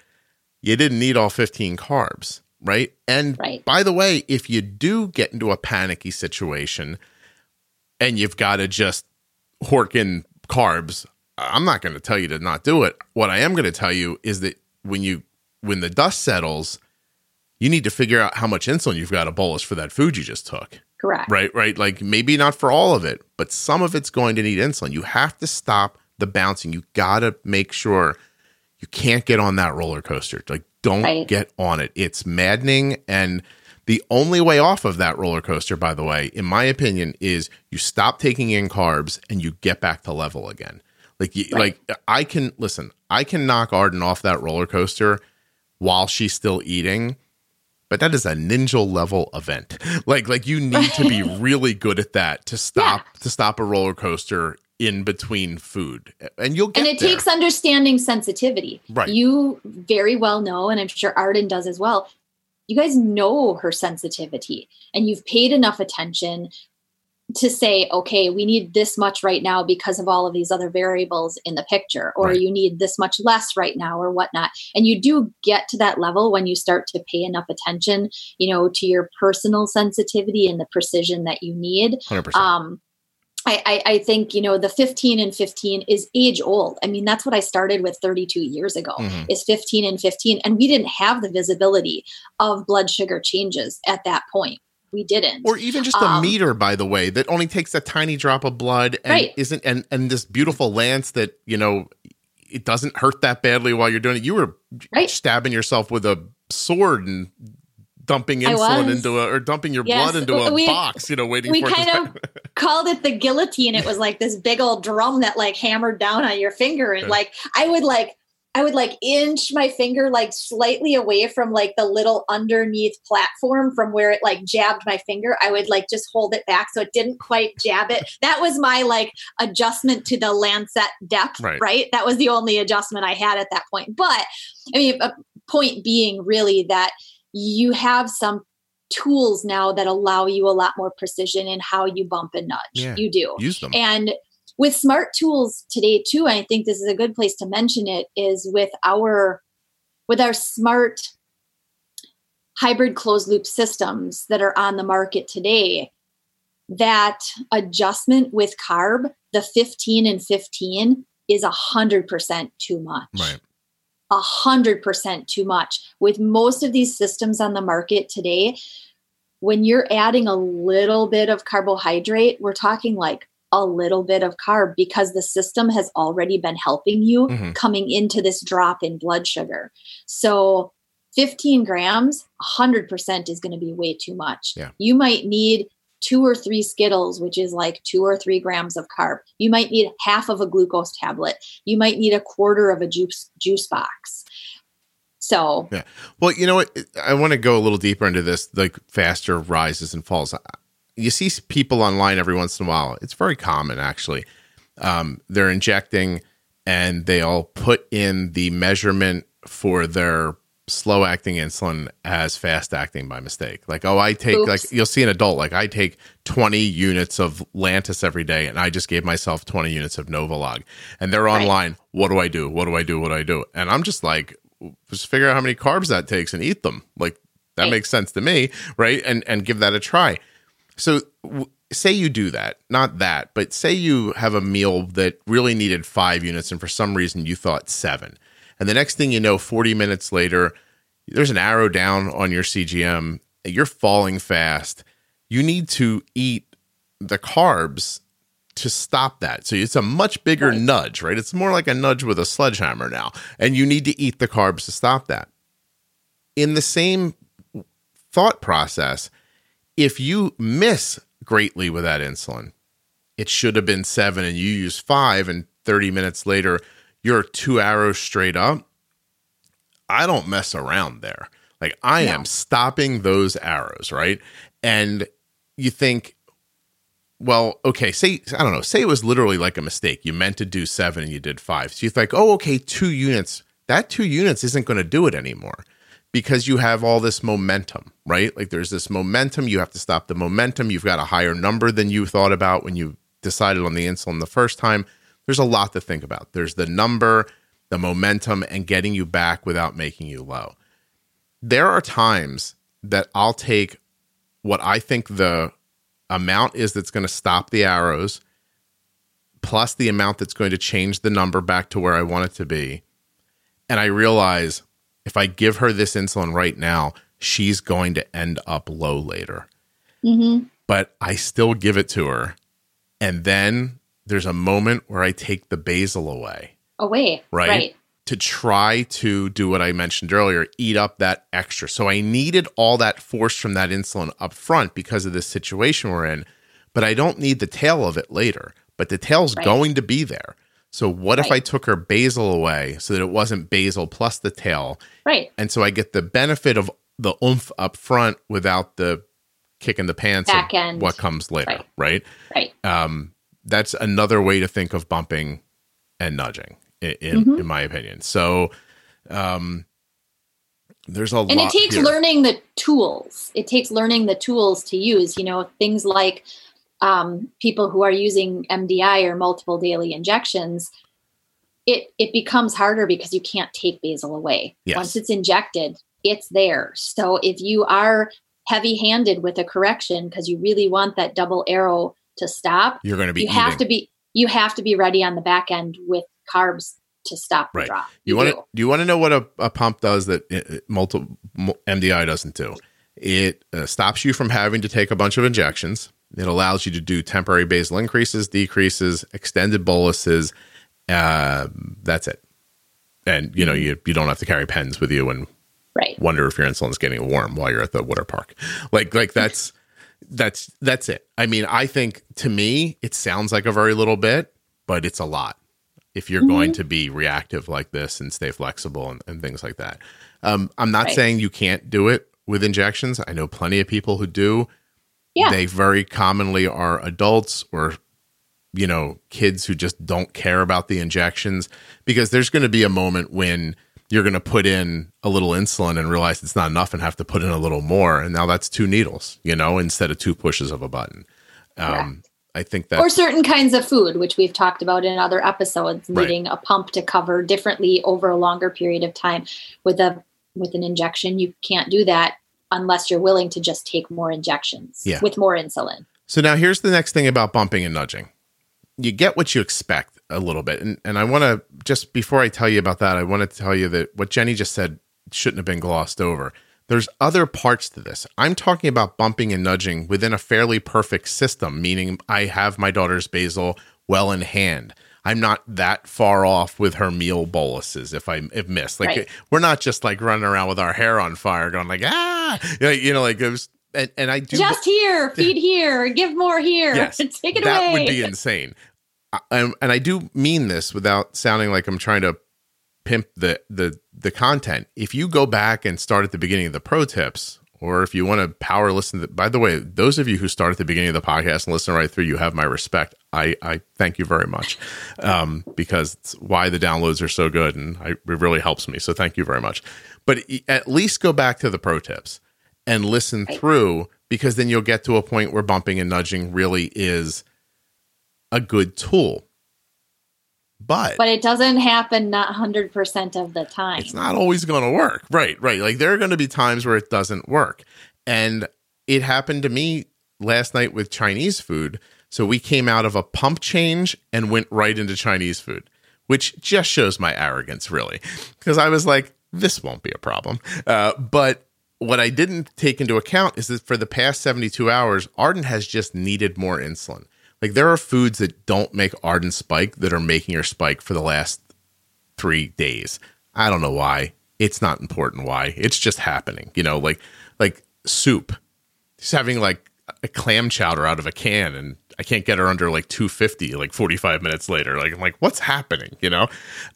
[SPEAKER 1] you didn't need all 15 carbs, right? And
[SPEAKER 2] Right.
[SPEAKER 1] by the way, if you do get into a panicky situation and you've got to just hork in carbs, I'm not going to tell you to not do it. What I am going to tell you is that when you when the dust settles, you need to figure out how much insulin you've got to bolus for that food you just took.
[SPEAKER 2] Correct.
[SPEAKER 1] Right, right. Like maybe not for all of it, but some of it's going to need insulin. You have to stop the bouncing. You got to make sure you can't get on that roller coaster. Like don't
[SPEAKER 2] Right.
[SPEAKER 1] get on it. It's maddening and the only way off of that roller coaster, by the way, in my opinion, is you stop taking in carbs and you get back to level again. Like, you,
[SPEAKER 2] Right.
[SPEAKER 1] like I can listen. I can knock Arden off that roller coaster while she's still eating, but that is a ninja level event. Like, like you need to be really good at that to stop to stop a roller coaster in between food, and you'll get
[SPEAKER 2] and it
[SPEAKER 1] there.
[SPEAKER 2] takes understanding sensitivity.
[SPEAKER 1] Right.
[SPEAKER 2] You very well know, and I'm sure Arden does as well. You guys know her sensitivity, and you've paid enough attention to say, okay, we need this much right now because of all of these other variables in the picture, or
[SPEAKER 1] Right.
[SPEAKER 2] you need this much less right now, or whatnot. And you do get to that level when you start to pay enough attention, you know, to your personal sensitivity and the precision that you need.
[SPEAKER 1] 100%.
[SPEAKER 2] Um, I, I, I think you know the 15 and 15 is age old. I mean, that's what I started with 32 years ago.
[SPEAKER 1] Mhm.
[SPEAKER 2] Is 15 and 15, and we didn't have the visibility of blood sugar changes at that point. We didn't.
[SPEAKER 1] or even just a
[SPEAKER 2] um,
[SPEAKER 1] meter by the way that only takes a tiny drop of blood and
[SPEAKER 2] Right.
[SPEAKER 1] isn't and and this beautiful lance that you know it doesn't hurt that badly while you're doing it you were
[SPEAKER 2] Right.
[SPEAKER 1] stabbing yourself with a sword and dumping insulin into a or dumping your
[SPEAKER 2] Yes.
[SPEAKER 1] blood into a
[SPEAKER 2] We-
[SPEAKER 1] box you know waiting
[SPEAKER 2] we
[SPEAKER 1] for it to
[SPEAKER 2] kind of called it the guillotine. It was like this big old drum that like hammered down on your finger, and like I would like I would like inch my finger like slightly away from like the little underneath platform from where it like jabbed my finger. I would like just hold it back so it didn't quite jab it. That was my like adjustment to the lancet depth,
[SPEAKER 1] Right.
[SPEAKER 2] right? That was the only adjustment I had at that point. But I mean, a point being really that you have some tools now that allow you a lot more precision in how you bump and nudge.
[SPEAKER 1] Yeah.
[SPEAKER 2] You do.
[SPEAKER 1] use them
[SPEAKER 2] And with smart tools today too, I think this is a good place to mention it is with our with our smart hybrid closed loop systems that are on the market today, that adjustment with carb, the 15 and 15 is a hundred percent too much
[SPEAKER 1] right
[SPEAKER 2] a hundred percent too much. With most of these systems on the market today, when you're adding a little bit of carbohydrate, we're talking like a little bit of carb because the system has already been helping you
[SPEAKER 1] Mhm.
[SPEAKER 2] coming into this drop in blood sugar. So 15 grams, 100% is going to be way too much.
[SPEAKER 1] Yeah.
[SPEAKER 2] You might need two or three Skittles, which is like two or three grams of carb. You might need half of a glucose tablet. You might need a quarter of a juice juice box. So yeah,
[SPEAKER 1] Well, you know what? I want to go a little deeper into this, like faster rises and falls. You see people online every once in a while. It's very common, actually. Um, they're injecting and they'll put in the measurement for their slow acting insulin as fast acting by mistake. Like, oh, I take,
[SPEAKER 2] Oops.
[SPEAKER 1] like, you'll see an adult, like, I take 20 units of Lantus every day and I just gave myself 20 units of Novolog. And they're
[SPEAKER 2] Right.
[SPEAKER 1] online. What do I do? What do I do? What do I do? And I'm just like, just figure out how many carbs that takes and eat them. Like that
[SPEAKER 2] Right.
[SPEAKER 1] makes sense to me, right? And and give that a try. So w- say you do that, not that, but say you have a meal that really needed 5 units and for some reason you thought 7. And the next thing you know 40 minutes later there's an arrow down on your CGM, you're falling fast. You need to eat the carbs to stop that. So it's a much bigger
[SPEAKER 2] Right.
[SPEAKER 1] nudge, right? It's more like a nudge with a sledgehammer now. And you need to eat the carbs to stop that. In the same thought process, if you miss greatly with that insulin, it should have been seven and you use five, and 30 minutes later, you're two arrows straight up. I don't mess around there. Like I
[SPEAKER 2] No.
[SPEAKER 1] am stopping those arrows, right? And you think, well, okay, say I don't know, say it was literally like a mistake. You meant to do seven and you did five. So you think, oh, okay, two units. That two units isn't going to do it anymore because you have all this momentum, right? Like there's this momentum. You have to stop the momentum. You've got a higher number than you thought about when you decided on the insulin the first time. There's a lot to think about. There's the number, the momentum, and getting you back without making you low. There are times that I'll take what I think the amount is that's going to stop the arrows, plus the amount that's going to change the number back to where I want it to be. And I realize if I give her this insulin right now, she's going to end up low later.
[SPEAKER 2] mhm.
[SPEAKER 1] But I still give it to her. And then there's a moment where I take the basal away
[SPEAKER 2] away.
[SPEAKER 1] Right.
[SPEAKER 2] Right.
[SPEAKER 1] to try to do what I mentioned earlier, eat up that extra. So I needed all that force from that insulin up front because of this situation we're in, but I don't need the tail of it later. But the tail's
[SPEAKER 2] Right.
[SPEAKER 1] going to be there. So what if I took her basal away so that it wasn't basal plus the tail?
[SPEAKER 2] Right.
[SPEAKER 1] And so I get the benefit of the oomph up front without the kick in the pants
[SPEAKER 2] Back end.
[SPEAKER 1] what comes later, right?
[SPEAKER 2] Right.
[SPEAKER 1] Um, that's another way to think of bumping and nudging, in, in, mm-hmm. in my opinion. So, um, there's a
[SPEAKER 2] and it takes here. learning the tools. It takes learning the tools to use. You know, things like um, people who are using MDI or multiple daily injections. It it becomes harder because you can't take basal away. Yes. Once it's injected, it's there. So if you are heavy handed with a correction because you really want that double arrow to stop,
[SPEAKER 1] you're going to be.
[SPEAKER 2] You eating. have to be. You have to be ready on the back end with carbs to stop
[SPEAKER 1] right.
[SPEAKER 2] the drop.
[SPEAKER 1] You, you want to? Do you want to know what a, a pump does that it, multiple MDI doesn't do? It uh, stops you from having to take a bunch of injections. It allows you to do temporary basal increases, decreases, extended boluses. Uh, that's it. And you know you you don't have to carry pens with you and
[SPEAKER 2] right.
[SPEAKER 1] wonder if your insulin's getting warm while you're at the water park. Like like that's that's that's it. I mean, I think to me it sounds like a very little bit, but it's a lot if you're mm-hmm. going to be reactive like this and stay flexible and, and things like that. Um, I'm not right. saying you can't do it with injections. I know plenty of people who do.
[SPEAKER 2] Yeah.
[SPEAKER 1] They very commonly are adults or you know, kids who just don't care about the injections because there's going to be a moment when you're going to put in a little insulin and realize it's not enough and have to put in a little more. And now that's two needles, you know, instead of two pushes of a button. Um, I think that
[SPEAKER 2] or certain kinds of food, which we've talked about in other episodes, right. needing a pump to cover differently over a longer period of time. With a with an injection, you can't do that unless you're willing to just take more injections yeah. with more insulin.
[SPEAKER 1] So now here's the next thing about bumping and nudging. You get what you expect a little bit. And and I want to just before I tell you about that, I want to tell you that what Jenny just said shouldn't have been glossed over. There's other parts to this. I'm talking about bumping and nudging within a fairly perfect system, meaning I have my daughter's basal well in hand. I'm not that far off with her meal boluses if I have missed. Like right. we're not just like running around with our hair on fire, going like ah, you know, like it was. And, and I do
[SPEAKER 2] just here, feed here, give more here. Yes, take it
[SPEAKER 1] that
[SPEAKER 2] away.
[SPEAKER 1] That would be insane. I, and I do mean this without sounding like I'm trying to pimp the the the content. If you go back and start at the beginning of the pro tips, or if you want to power listen, to, by the way, those of you who start at the beginning of the podcast and listen right through, you have my respect. I I thank you very much um, because it's why the downloads are so good, and I, it really helps me. So thank you very much. But at least go back to the pro tips and listen through because then you'll get to a point where bumping and nudging really is a good tool. But
[SPEAKER 2] but it doesn't happen not 100% of the time.
[SPEAKER 1] It's not always going to work. Right, right. Like there are going to be times where it doesn't work. And it happened to me last night with Chinese food. So we came out of a pump change and went right into Chinese food, which just shows my arrogance, really. Because I was like, this won't be a problem. Uh, but what I didn't take into account is that for the past 72 hours, Arden has just needed more insulin. Like there are foods that don't make Arden spike that are making her spike for the last three days. I don't know why. It's not important why. It's just happening. You know, like like soup. She's having like a clam chowder out of a can and I can't get her under like 250 like 45 minutes later. Like I'm like, what's happening? You know?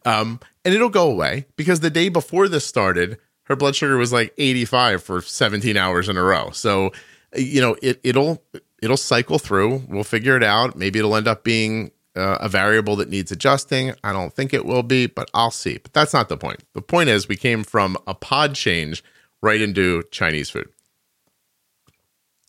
[SPEAKER 1] Um, and it'll go away because the day before this started, her blood sugar was like 85 for 17 hours in a row. So, you know, it it'll it'll cycle through. We'll figure it out. Maybe it'll end up being uh, a variable that needs adjusting. I don't think it will be, but I'll see. But that's not the point. The point is, we came from a pod change right into Chinese food.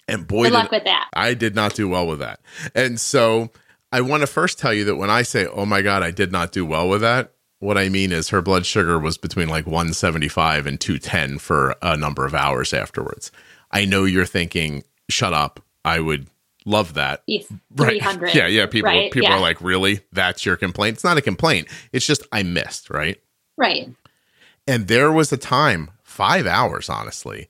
[SPEAKER 1] And boy,
[SPEAKER 2] good luck with that.
[SPEAKER 1] I did not do well with that. And so I want to first tell you that when I say, oh my God, I did not do well with that, what I mean is her blood sugar was between like 175 and 210 for a number of hours afterwards. I know you're thinking, shut up. I would love that.
[SPEAKER 2] Right.
[SPEAKER 1] Yeah, yeah. People right? people yeah. are like, really? That's your complaint? It's not a complaint. It's just I missed, right?
[SPEAKER 2] Right.
[SPEAKER 1] And there was a time, five hours, honestly,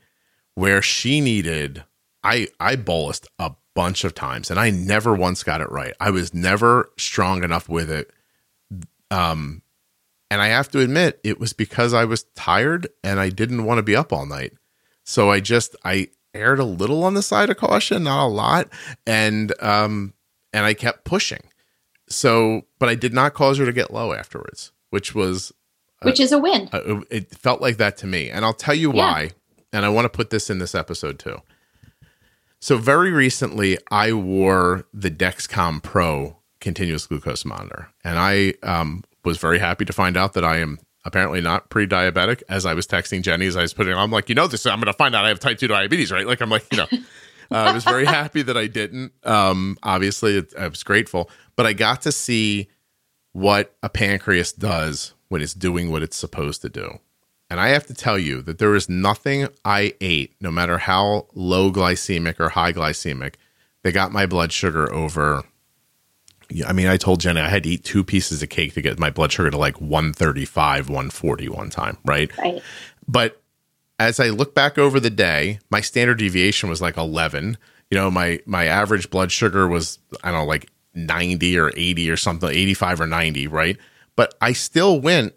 [SPEAKER 1] where she needed I I bolused a bunch of times and I never once got it right. I was never strong enough with it. Um and I have to admit it was because I was tired and I didn't want to be up all night. So I just I erred a little on the side of caution, not a lot, and um, and I kept pushing. So, but I did not cause her to get low afterwards, which was
[SPEAKER 2] which is a win.
[SPEAKER 1] it felt like that to me, and I'll tell you yeah. why. And I want to put this in this episode too. So very recently, I wore the Dexcom Pro continuous glucose monitor. And I um, was very happy to find out that I am apparently not pre-diabetic. As I was texting Jenny, as I was putting, I'm like, you know, this I'm going to find out I have type two diabetes, right? Like I'm like, you know, uh, I was very happy that I didn't. Um, obviously, it, I was grateful, but I got to see what a pancreas does when it's doing what it's supposed to do. And I have to tell you that there is nothing I ate, no matter how low glycemic or high glycemic, that got my blood sugar over I mean, I told Jenny I had to eat two pieces of cake to get my blood sugar to like 135, 140 one time, right?
[SPEAKER 2] Right.
[SPEAKER 1] But as I look back over the day, my standard deviation was like 11. You know, my my average blood sugar was I don't know like 90 or 80 or something, 85 or 90, right? But I still went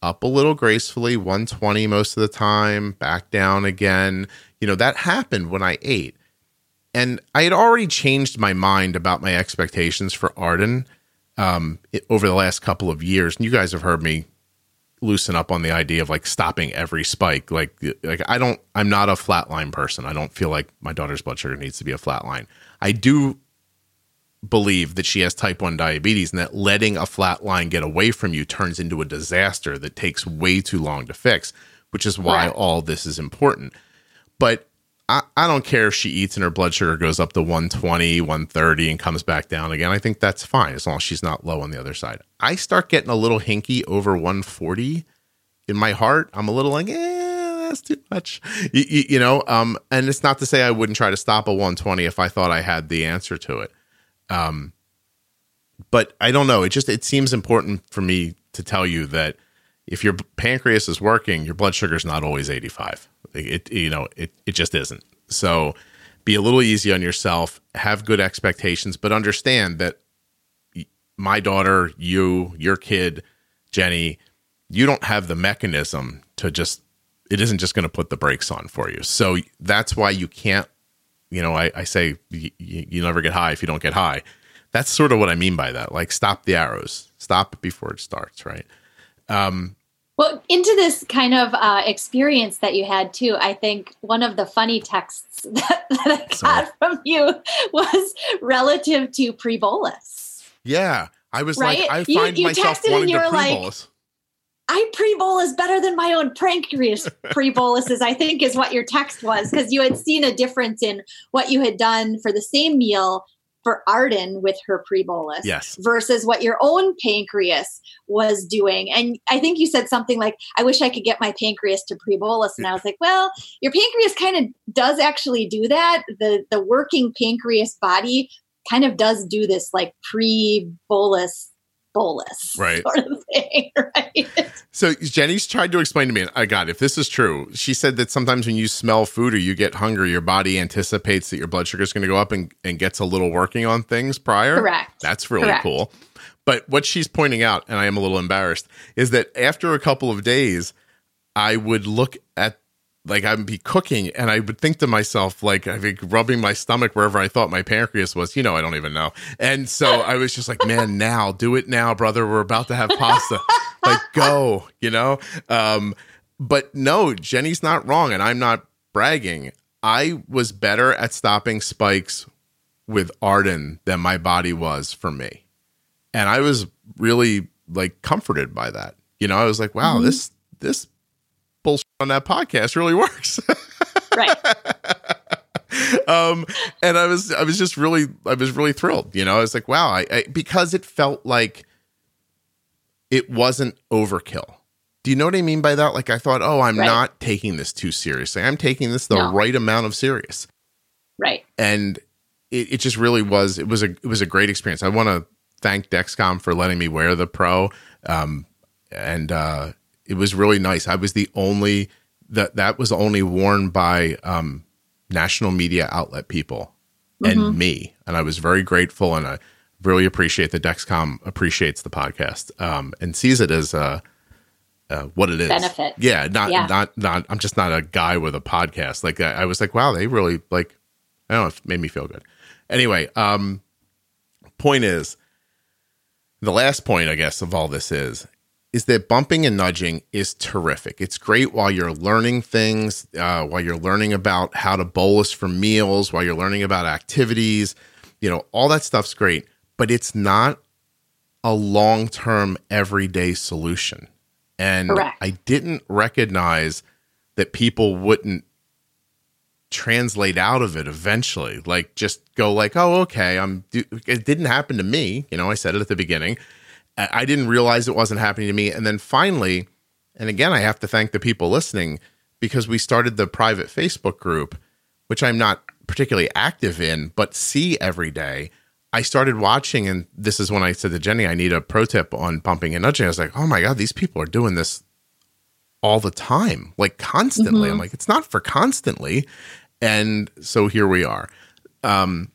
[SPEAKER 1] up a little gracefully, 120 most of the time, back down again. You know, that happened when I ate. And I had already changed my mind about my expectations for Arden um, it, over the last couple of years. And you guys have heard me loosen up on the idea of like stopping every spike. Like, like I don't, I'm not a flatline person. I don't feel like my daughter's blood sugar needs to be a flatline. I do believe that she has type 1 diabetes and that letting a flat line get away from you turns into a disaster that takes way too long to fix, which is why right. all this is important. But I, I don't care if she eats and her blood sugar goes up to 120, 130 and comes back down again. I think that's fine as long as she's not low on the other side. I start getting a little hinky over 140 in my heart. I'm a little like, eh, that's too much. You, you, you know, um, and it's not to say I wouldn't try to stop a 120 if I thought I had the answer to it. Um, but I don't know. It just it seems important for me to tell you that if your pancreas is working, your blood sugar is not always 85. It, you know, it, it just isn't. So be a little easy on yourself, have good expectations, but understand that my daughter, you, your kid, Jenny, you don't have the mechanism to just, it isn't just going to put the brakes on for you. So that's why you can't, you know, I, I say you, you never get high if you don't get high. That's sort of what I mean by that. Like stop the arrows, stop before it starts, right? Um,
[SPEAKER 2] well, into this kind of uh, experience that you had too, I think one of the funny texts that, that I got Sorry. from you was relative to pre-bolus.
[SPEAKER 1] Yeah, I was right? like, I you, find you myself wanting to pre-bolus. Like,
[SPEAKER 2] I pre-bolus better than my own pancreas pre-boluses, I think is what your text was, because you had seen a difference in what you had done for the same meal for Arden with her pre-bolus
[SPEAKER 1] yes.
[SPEAKER 2] versus what your own pancreas was doing. And I think you said something like, I wish I could get my pancreas to pre-bolus. And I was like, well, your pancreas kind of does actually do that. The the working pancreas body kind of does do this like pre-bolus bolus
[SPEAKER 1] right.
[SPEAKER 2] sort of thing right?
[SPEAKER 1] So jenny's tried to explain to me i got if this is true. She said that sometimes when you smell food or you get hungry your body anticipates that your blood sugar is going to go up and, and gets a little working on things prior.
[SPEAKER 2] Correct.
[SPEAKER 1] That's really
[SPEAKER 2] correct.
[SPEAKER 1] cool. But what she's pointing out and i am a little embarrassed is that after a couple of days i would look at like I'd be cooking and I would think to myself, like I'd be rubbing my stomach wherever I thought my pancreas was. You know, I don't even know. And so I was just like, man, now do it now, brother. We're about to have pasta. like go, you know? Um, but no, Jenny's not wrong, and I'm not bragging. I was better at stopping spikes with Arden than my body was for me. And I was really like comforted by that. You know, I was like, wow, mm-hmm. this this bullshit on that podcast really works.
[SPEAKER 2] right.
[SPEAKER 1] um, and I was, I was just really, I was really thrilled. You know, I was like, wow, I, I because it felt like it wasn't overkill. Do you know what I mean by that? Like, I thought, oh, I'm right. not taking this too seriously. I'm taking this the no. right amount of serious.
[SPEAKER 2] Right.
[SPEAKER 1] And it, it just really was. It was a, it was a great experience. I want to thank Dexcom for letting me wear the Pro. Um, and uh, it was really nice. I was the only that that was only worn by um, national media outlet people and mm-hmm. me, and I was very grateful, and I really appreciate that Dexcom appreciates the podcast um, and sees it as a. Uh, what it is
[SPEAKER 2] benefit
[SPEAKER 1] yeah not yeah. not not i'm just not a guy with a podcast like I, I was like wow they really like i don't know it made me feel good anyway um point is the last point i guess of all this is is that bumping and nudging is terrific. It's great while you're learning things, uh, while you're learning about how to bolus for meals, while you're learning about activities. You know, all that stuff's great, but it's not a long term, everyday solution. And
[SPEAKER 2] Correct.
[SPEAKER 1] I didn't recognize that people wouldn't translate out of it eventually. Like, just go, like, oh, okay, I'm, it didn't happen to me. You know, I said it at the beginning. I didn't realize it wasn't happening to me. And then finally, and again, I have to thank the people listening because we started the private Facebook group, which I'm not particularly active in, but see every day. I started watching, and this is when I said to Jenny, I need a pro tip on bumping and nudging. I was like, oh my God, these people are doing this all the time, like constantly. I'm like, it's not for constantly. And so here we are. Um,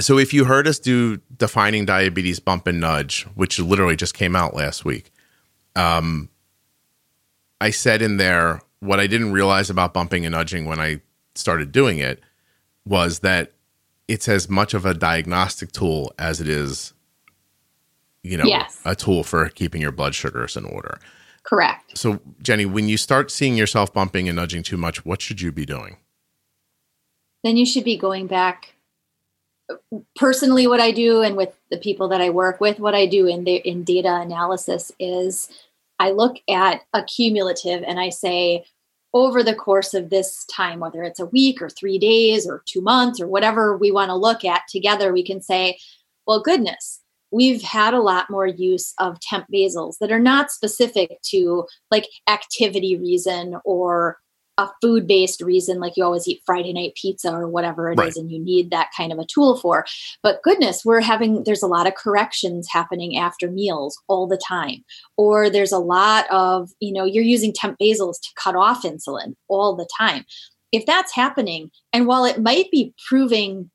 [SPEAKER 1] so if you heard us do defining diabetes bump and nudge, which literally just came out last week, um, I said in there what I didn't realize about bumping and nudging when I started doing it was that it's as much of a diagnostic tool as it is, you know,
[SPEAKER 2] Yes.
[SPEAKER 1] a tool for keeping your blood sugars in order.
[SPEAKER 2] Correct.
[SPEAKER 1] So, Jenny, when you start seeing yourself bumping and nudging too much, what should you be doing?
[SPEAKER 2] Then you should be going back. Personally, what I do, and with the people that I work with, what I do in the in data analysis is I look at a cumulative and I say, over the course of this time, whether it's a week or three days or two months or whatever we want to look at together, we can say, well, goodness, we've had a lot more use of temp basals that are not specific to like activity reason or a food based reason, like you always eat Friday night pizza or whatever it is,
[SPEAKER 1] Right.
[SPEAKER 2] and you need that kind of a tool for. But goodness, we're having, there's a lot of corrections happening after meals all the time. Or there's a lot of, you know, you're using temp basals to cut off insulin all the time. If that's happening, and while it might be proving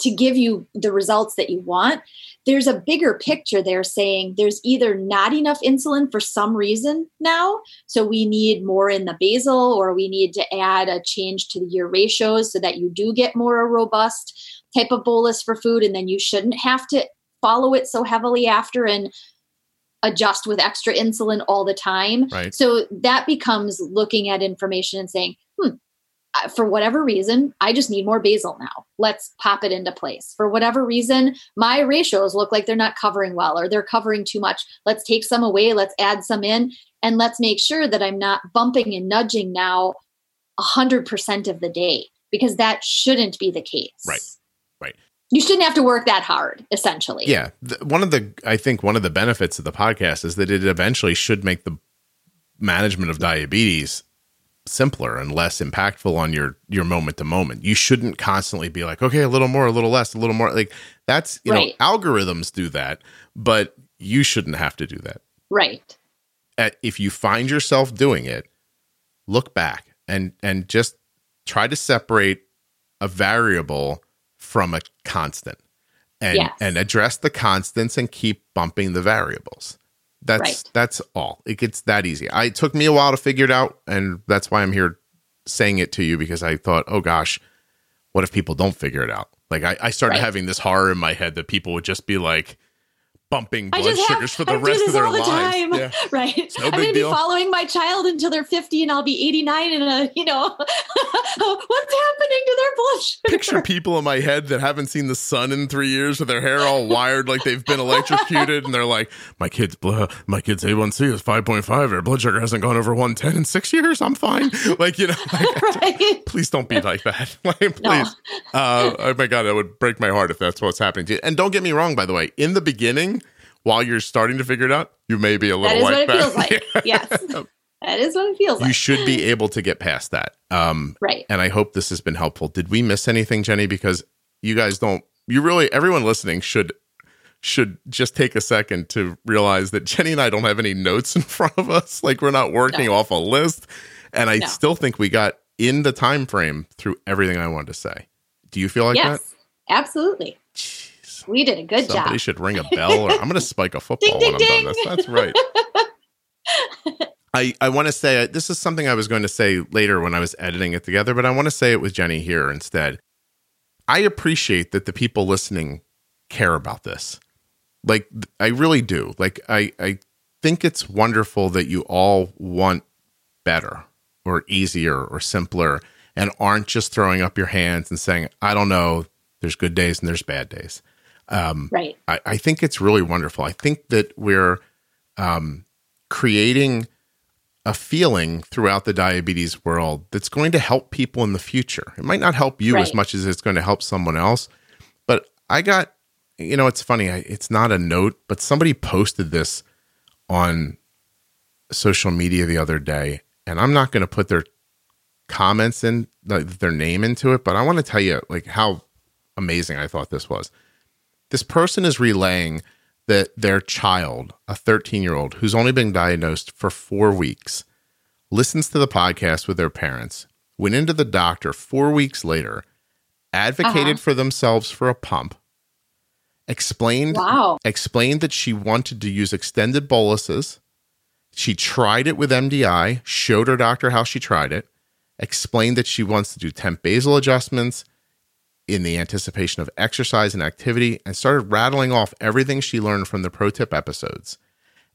[SPEAKER 2] to give you the results that you want, there's a bigger picture there saying there's either not enough insulin for some reason now, so we need more in the basal, or we need to add a change to your ratios so that you do get more a robust type of bolus for food, and then you shouldn't have to follow it so heavily after and adjust with extra insulin all the time.
[SPEAKER 1] Right.
[SPEAKER 2] So that becomes looking at information and saying, hmm, for whatever reason, I just need more basal now. Let's pop it into place. For whatever reason, my ratios look like they're not covering well or they're covering too much. Let's take some away, let's add some in, and let's make sure that I'm not bumping and nudging now 100% of the day because that shouldn't be the case.
[SPEAKER 1] Right. Right.
[SPEAKER 2] You shouldn't have to work that hard, essentially.
[SPEAKER 1] Yeah. one of the, I think one of the benefits of the podcast is that it eventually should make the management of diabetes simpler and less impactful on your your moment to moment. You shouldn't constantly be like, okay, a little more, a little less, a little more. Like that's you
[SPEAKER 2] Right.
[SPEAKER 1] know, algorithms do that, but you shouldn't have to do that.
[SPEAKER 2] Right.
[SPEAKER 1] At, if you find yourself doing it, look back and and just try to separate a variable from a constant and
[SPEAKER 2] Yes.
[SPEAKER 1] and address the constants and keep bumping the variables. That's
[SPEAKER 2] Right.
[SPEAKER 1] that's all. It gets that easy. I it took me a while to figure it out, and that's why I'm here saying it to you because I thought, oh gosh, what if people don't figure it out? Like I, I started
[SPEAKER 2] Right.
[SPEAKER 1] having this horror in my head that people would just be like bumping blood
[SPEAKER 2] just have-
[SPEAKER 1] sugars for
[SPEAKER 2] I
[SPEAKER 1] the
[SPEAKER 2] do
[SPEAKER 1] rest of their
[SPEAKER 2] all the
[SPEAKER 1] lives.
[SPEAKER 2] time.
[SPEAKER 1] Yeah.
[SPEAKER 2] right?
[SPEAKER 1] no
[SPEAKER 2] I'm going to be following my child until they're 50 and I'll be 89 and uh, you know what's happening to their blood sugar?
[SPEAKER 1] Picture people in my head that haven't seen the sun in three years with their hair all wired like they've been electrocuted, and they're like, "My kid's blood, my kid's A1C is five point five. Their blood sugar hasn't gone over one ten in six years. I'm fine." Like you know, like,
[SPEAKER 2] right?
[SPEAKER 1] please don't be like that. Like, please.
[SPEAKER 2] No.
[SPEAKER 1] Uh, oh my god, that would break my heart if that's what's happening to you. And don't get me wrong, by the way, in the beginning, while you're starting to figure it out, you may be a little
[SPEAKER 2] That is what it feels like. Yes. That is what it feels
[SPEAKER 1] you
[SPEAKER 2] like.
[SPEAKER 1] You should be able to get past that. Um,
[SPEAKER 2] Right.
[SPEAKER 1] and I hope this has been helpful. Did we miss anything, Jenny? Because you guys don't. You really, everyone listening should should just take a second to realize that Jenny and I don't have any notes in front of us. Like we're not working
[SPEAKER 2] No.
[SPEAKER 1] off a list, and I
[SPEAKER 2] No.
[SPEAKER 1] still think we got in the time frame through everything I wanted to say. Do you feel like
[SPEAKER 2] that? Absolutely.
[SPEAKER 1] Jeez.
[SPEAKER 2] We did a good
[SPEAKER 1] Somebody
[SPEAKER 2] job.
[SPEAKER 1] Somebody should ring a bell, or I'm going to spike a football
[SPEAKER 2] Ding,
[SPEAKER 1] when
[SPEAKER 2] ding,
[SPEAKER 1] I'm done
[SPEAKER 2] ding.
[SPEAKER 1] this. That's right. I, I want to say this is something I was going to say later when I was editing it together, but I want to say it with Jenny here instead. I appreciate that the people listening care about this. Like I really do. Like I I think it's wonderful that you all want better or easier or simpler and aren't just throwing up your hands and saying, "I don't know, there's good days and there's bad days." Um,
[SPEAKER 2] right.
[SPEAKER 1] I, I think it's really wonderful. I think that we're um, creating a feeling throughout the diabetes world that's going to help people in the future. It might not help you
[SPEAKER 2] Right.
[SPEAKER 1] as much as it's going to help someone else. But I got, you know, it's funny. I, it's not a note, but somebody posted this on social media the other day, and I'm not going to put their comments in like, their name into it, but I want to tell you like how amazing I thought this was. This person is relaying that their child, a 13 year old who's only been diagnosed for four weeks, listens to the podcast with their parents, went into the doctor four weeks later, advocated
[SPEAKER 2] Uh-huh.
[SPEAKER 1] for themselves for a pump, explained
[SPEAKER 2] Wow.
[SPEAKER 1] explained that she wanted to use extended boluses. She tried it with MDI, showed her doctor how she tried it, explained that she wants to do temp basal adjustments in the anticipation of exercise and activity, and started rattling off everything she learned from the pro tip episodes.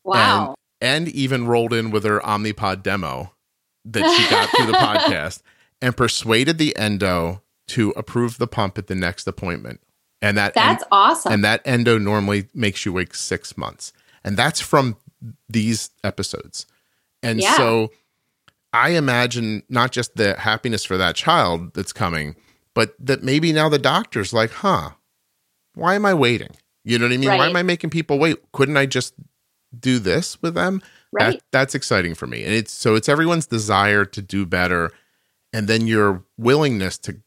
[SPEAKER 2] Wow.
[SPEAKER 1] And, and even rolled in with her Omnipod demo that she got through the podcast and persuaded the endo to approve the pump at the next appointment. And that
[SPEAKER 2] That's awesome.
[SPEAKER 1] and that endo normally makes you wait six months and that's from these episodes and
[SPEAKER 2] Yeah.
[SPEAKER 1] so i imagine not just the happiness for that child that's coming but that maybe now the doctor's like huh why am i waiting? You know what i mean? Why am i making people wait? Couldn't i just do this with them?
[SPEAKER 2] Right.
[SPEAKER 1] that, that's exciting for me. And it's so it's everyone's desire to do better and then your willingness to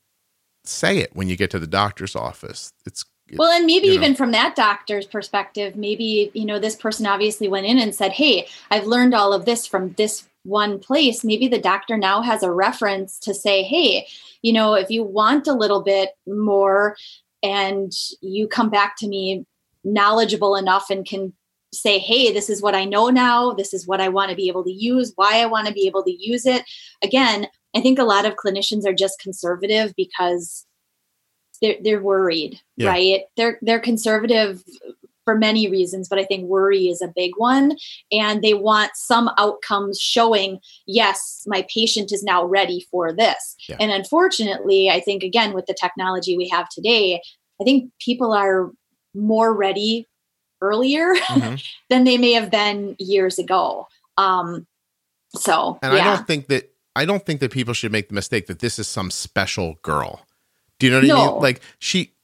[SPEAKER 1] say it when you get to the doctor's office. It's
[SPEAKER 2] Well, and maybe
[SPEAKER 1] you know.
[SPEAKER 2] even from that doctor's perspective, maybe, you know, this person obviously went in and said, Hey, I've learned all of this from this one place. Maybe the doctor now has a reference to say, Hey, you know, if you want a little bit more and you come back to me knowledgeable enough and can say, Hey, this is what I know now. This is what I want to be able to use, why I want to be able to use it. Again, I think a lot of clinicians are just conservative because they're they're worried,
[SPEAKER 1] Yeah.
[SPEAKER 2] right? They're they're conservative for many reasons, but I think worry is a big one. And they want some outcomes showing, yes, my patient is now ready for this.
[SPEAKER 1] Yeah.
[SPEAKER 2] And unfortunately, I think again with the technology we have today, I think people are more ready earlier
[SPEAKER 1] Mhm.
[SPEAKER 2] than they may have been years ago. Um, so
[SPEAKER 1] And I don't think that I don't think that people should make the mistake that this is some special girl. Do you know what I mean? Like she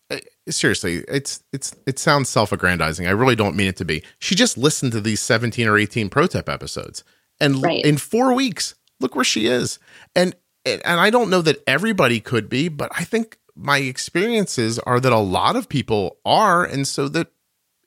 [SPEAKER 1] seriously, it's it's it sounds self-aggrandizing. I really don't mean it to be. She just listened to these 17 or 18 pro tip episodes. And
[SPEAKER 2] Right.
[SPEAKER 1] in 4 weeks, look where she is. And and I don't know that everybody could be, but I think my experiences are that a lot of people are and so that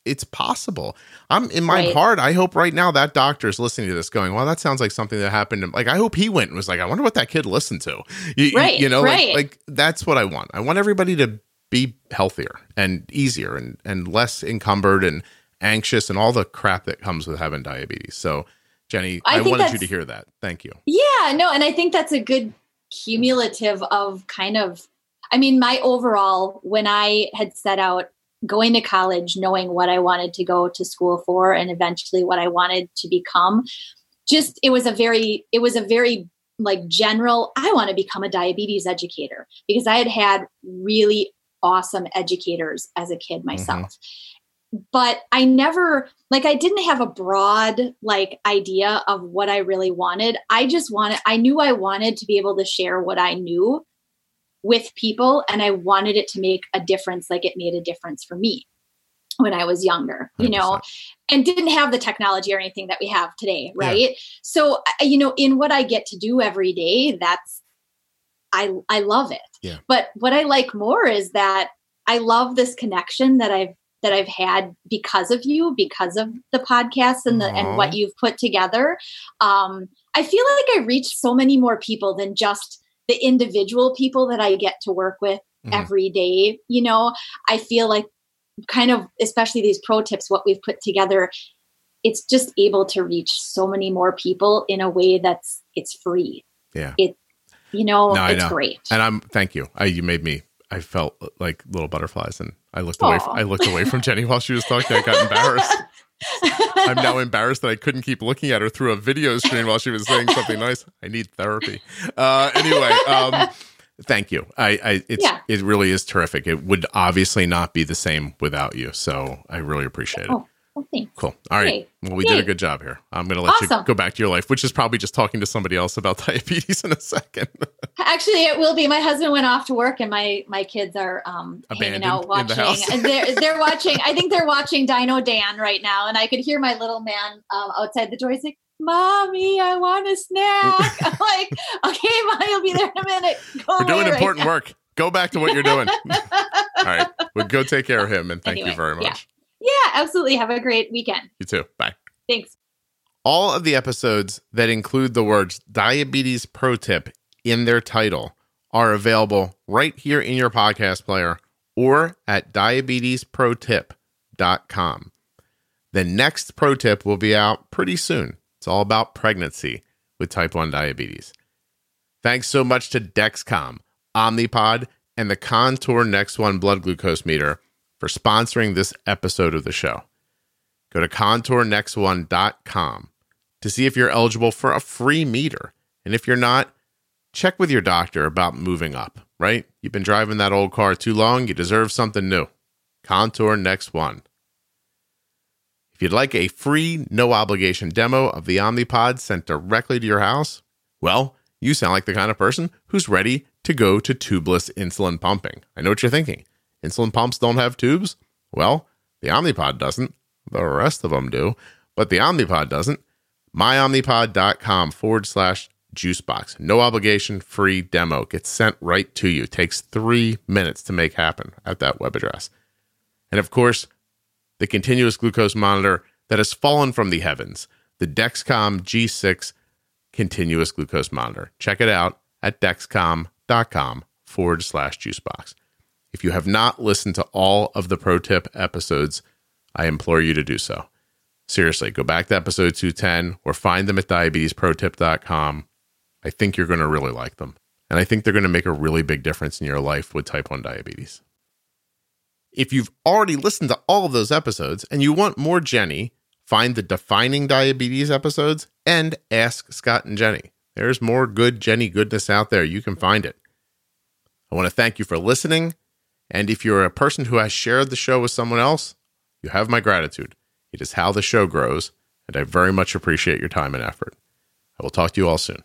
[SPEAKER 1] it's possible. I'm in my
[SPEAKER 2] Right.
[SPEAKER 1] heart. I hope right now that doctor is listening to this, going, "Well, that sounds like something that happened." to- Like, I hope he went and was like, "I wonder what that kid listened to." You,
[SPEAKER 2] Right,
[SPEAKER 1] you know, like- like, that's what I want. I want everybody to be healthier and easier and and less encumbered and anxious and all the crap that comes with having diabetes. So, Jenny,
[SPEAKER 2] I
[SPEAKER 1] I, wanted you to hear that. Thank you.
[SPEAKER 2] Yeah, no, and I think that's a good cumulative of kind of I mean, my overall when I had set out going to college, knowing what I wanted to go to school for and eventually what I wanted to become, just it was a very it was a very like general I want to become a diabetes educator because I had had really awesome educators as a kid mm-hmm. myself. But I never like I didn't have a broad like idea of what I really wanted. I just wanted I knew I wanted to be able to share what I knew with people and I wanted it to make a difference like it made a difference for me when I was younger, you know,
[SPEAKER 1] 100%.
[SPEAKER 2] and didn't have the technology or anything that we have today, right? So, you know, in what I get to do every day, that's I I love it.
[SPEAKER 1] Yeah.
[SPEAKER 2] But what I like more is that I love this connection that I've that I've had because of you, because of the podcast and the
[SPEAKER 1] Aw.
[SPEAKER 2] and what you've put together. Um, I feel like I reach so many more people than just the individual people that I get to work with
[SPEAKER 1] Mhm.
[SPEAKER 2] every day. You know, I feel like kind of especially these pro tips, what we've put together, it's just able to reach so many more people in a way that's it's free.
[SPEAKER 1] Yeah.
[SPEAKER 2] It you know,
[SPEAKER 1] No,
[SPEAKER 2] it's
[SPEAKER 1] know.
[SPEAKER 2] great.
[SPEAKER 1] And I'm thank you. I you made me. I felt like little butterflies, and I looked away.
[SPEAKER 2] Aw.
[SPEAKER 1] I looked away from Jenny while she was talking. I got embarrassed. I'm now embarrassed that I couldn't keep looking at her through a video screen while she was saying something nice. I need therapy. Uh, anyway, um, Thank you. I, I it's yeah. it really is terrific. It would obviously not be the same without you. So I really appreciate it.
[SPEAKER 2] Oh, well, thanks.
[SPEAKER 1] Cool. All right. Well, we did a good job here. I'm going to let awesome. you go back to your life, which is probably just talking to somebody else about diabetes in a second.
[SPEAKER 2] Actually, it will be. My husband went off to work, and my my kids are um, hanging out watching. The they're they're watching. I think they're watching Dino Dan right now, and I could hear my little man um, outside the door. He's like, mommy, I want a snack. I'm like, okay, mommy, I'll be there in a minute.
[SPEAKER 1] Go you're doing important right work. Go back to what you're doing. All right. Well, go take care of him and thank anyway, you very much.
[SPEAKER 2] Yeah. Yeah, absolutely. Have a great weekend.
[SPEAKER 1] You too. Bye.
[SPEAKER 2] Thanks.
[SPEAKER 1] All of the episodes that include the words diabetes pro tip in their title are available right here in your podcast player or at diabetesprotip.com. The next pro tip will be out pretty soon. It's all about pregnancy with type 1 diabetes. Thanks so much to Dexcom, Omnipod, and the Contour Next One blood glucose meter for sponsoring this episode of the show. Go to contournextone.com to see if you're eligible for a free meter. And if you're not, check with your doctor about moving up, right? You've been driving that old car too long, you deserve something new. Contour Next One. If you'd like a free, no obligation demo of the Omnipod sent directly to your house, well, you sound like the kind of person who's ready to go to tubeless insulin pumping. I know what you're thinking. Insulin pumps don't have tubes? Well, the Omnipod doesn't. The rest of them do, but the Omnipod doesn't. MyOmnipod.com forward slash juicebox. No obligation, free demo. Gets sent right to you. Takes three minutes to make happen at that web address. And of course, the continuous glucose monitor that has fallen from the heavens, the Dexcom G6 continuous glucose monitor. Check it out at dexcom.com forward slash juicebox. If you have not listened to all of the pro tip episodes, I implore you to do so. Seriously, go back to episode 210 or find them at diabetesprotip.com. I think you're going to really like them. And I think they're going to make a really big difference in your life with type 1 diabetes. If you've already listened to all of those episodes and you want more Jenny, find the Defining Diabetes episodes and Ask Scott and Jenny. There's more good Jenny goodness out there. You can find it. I want to thank you for listening. And if you're a person who has shared the show with someone else, you have my gratitude. It is how the show grows, and I very much appreciate your time and effort. I will talk to you all soon.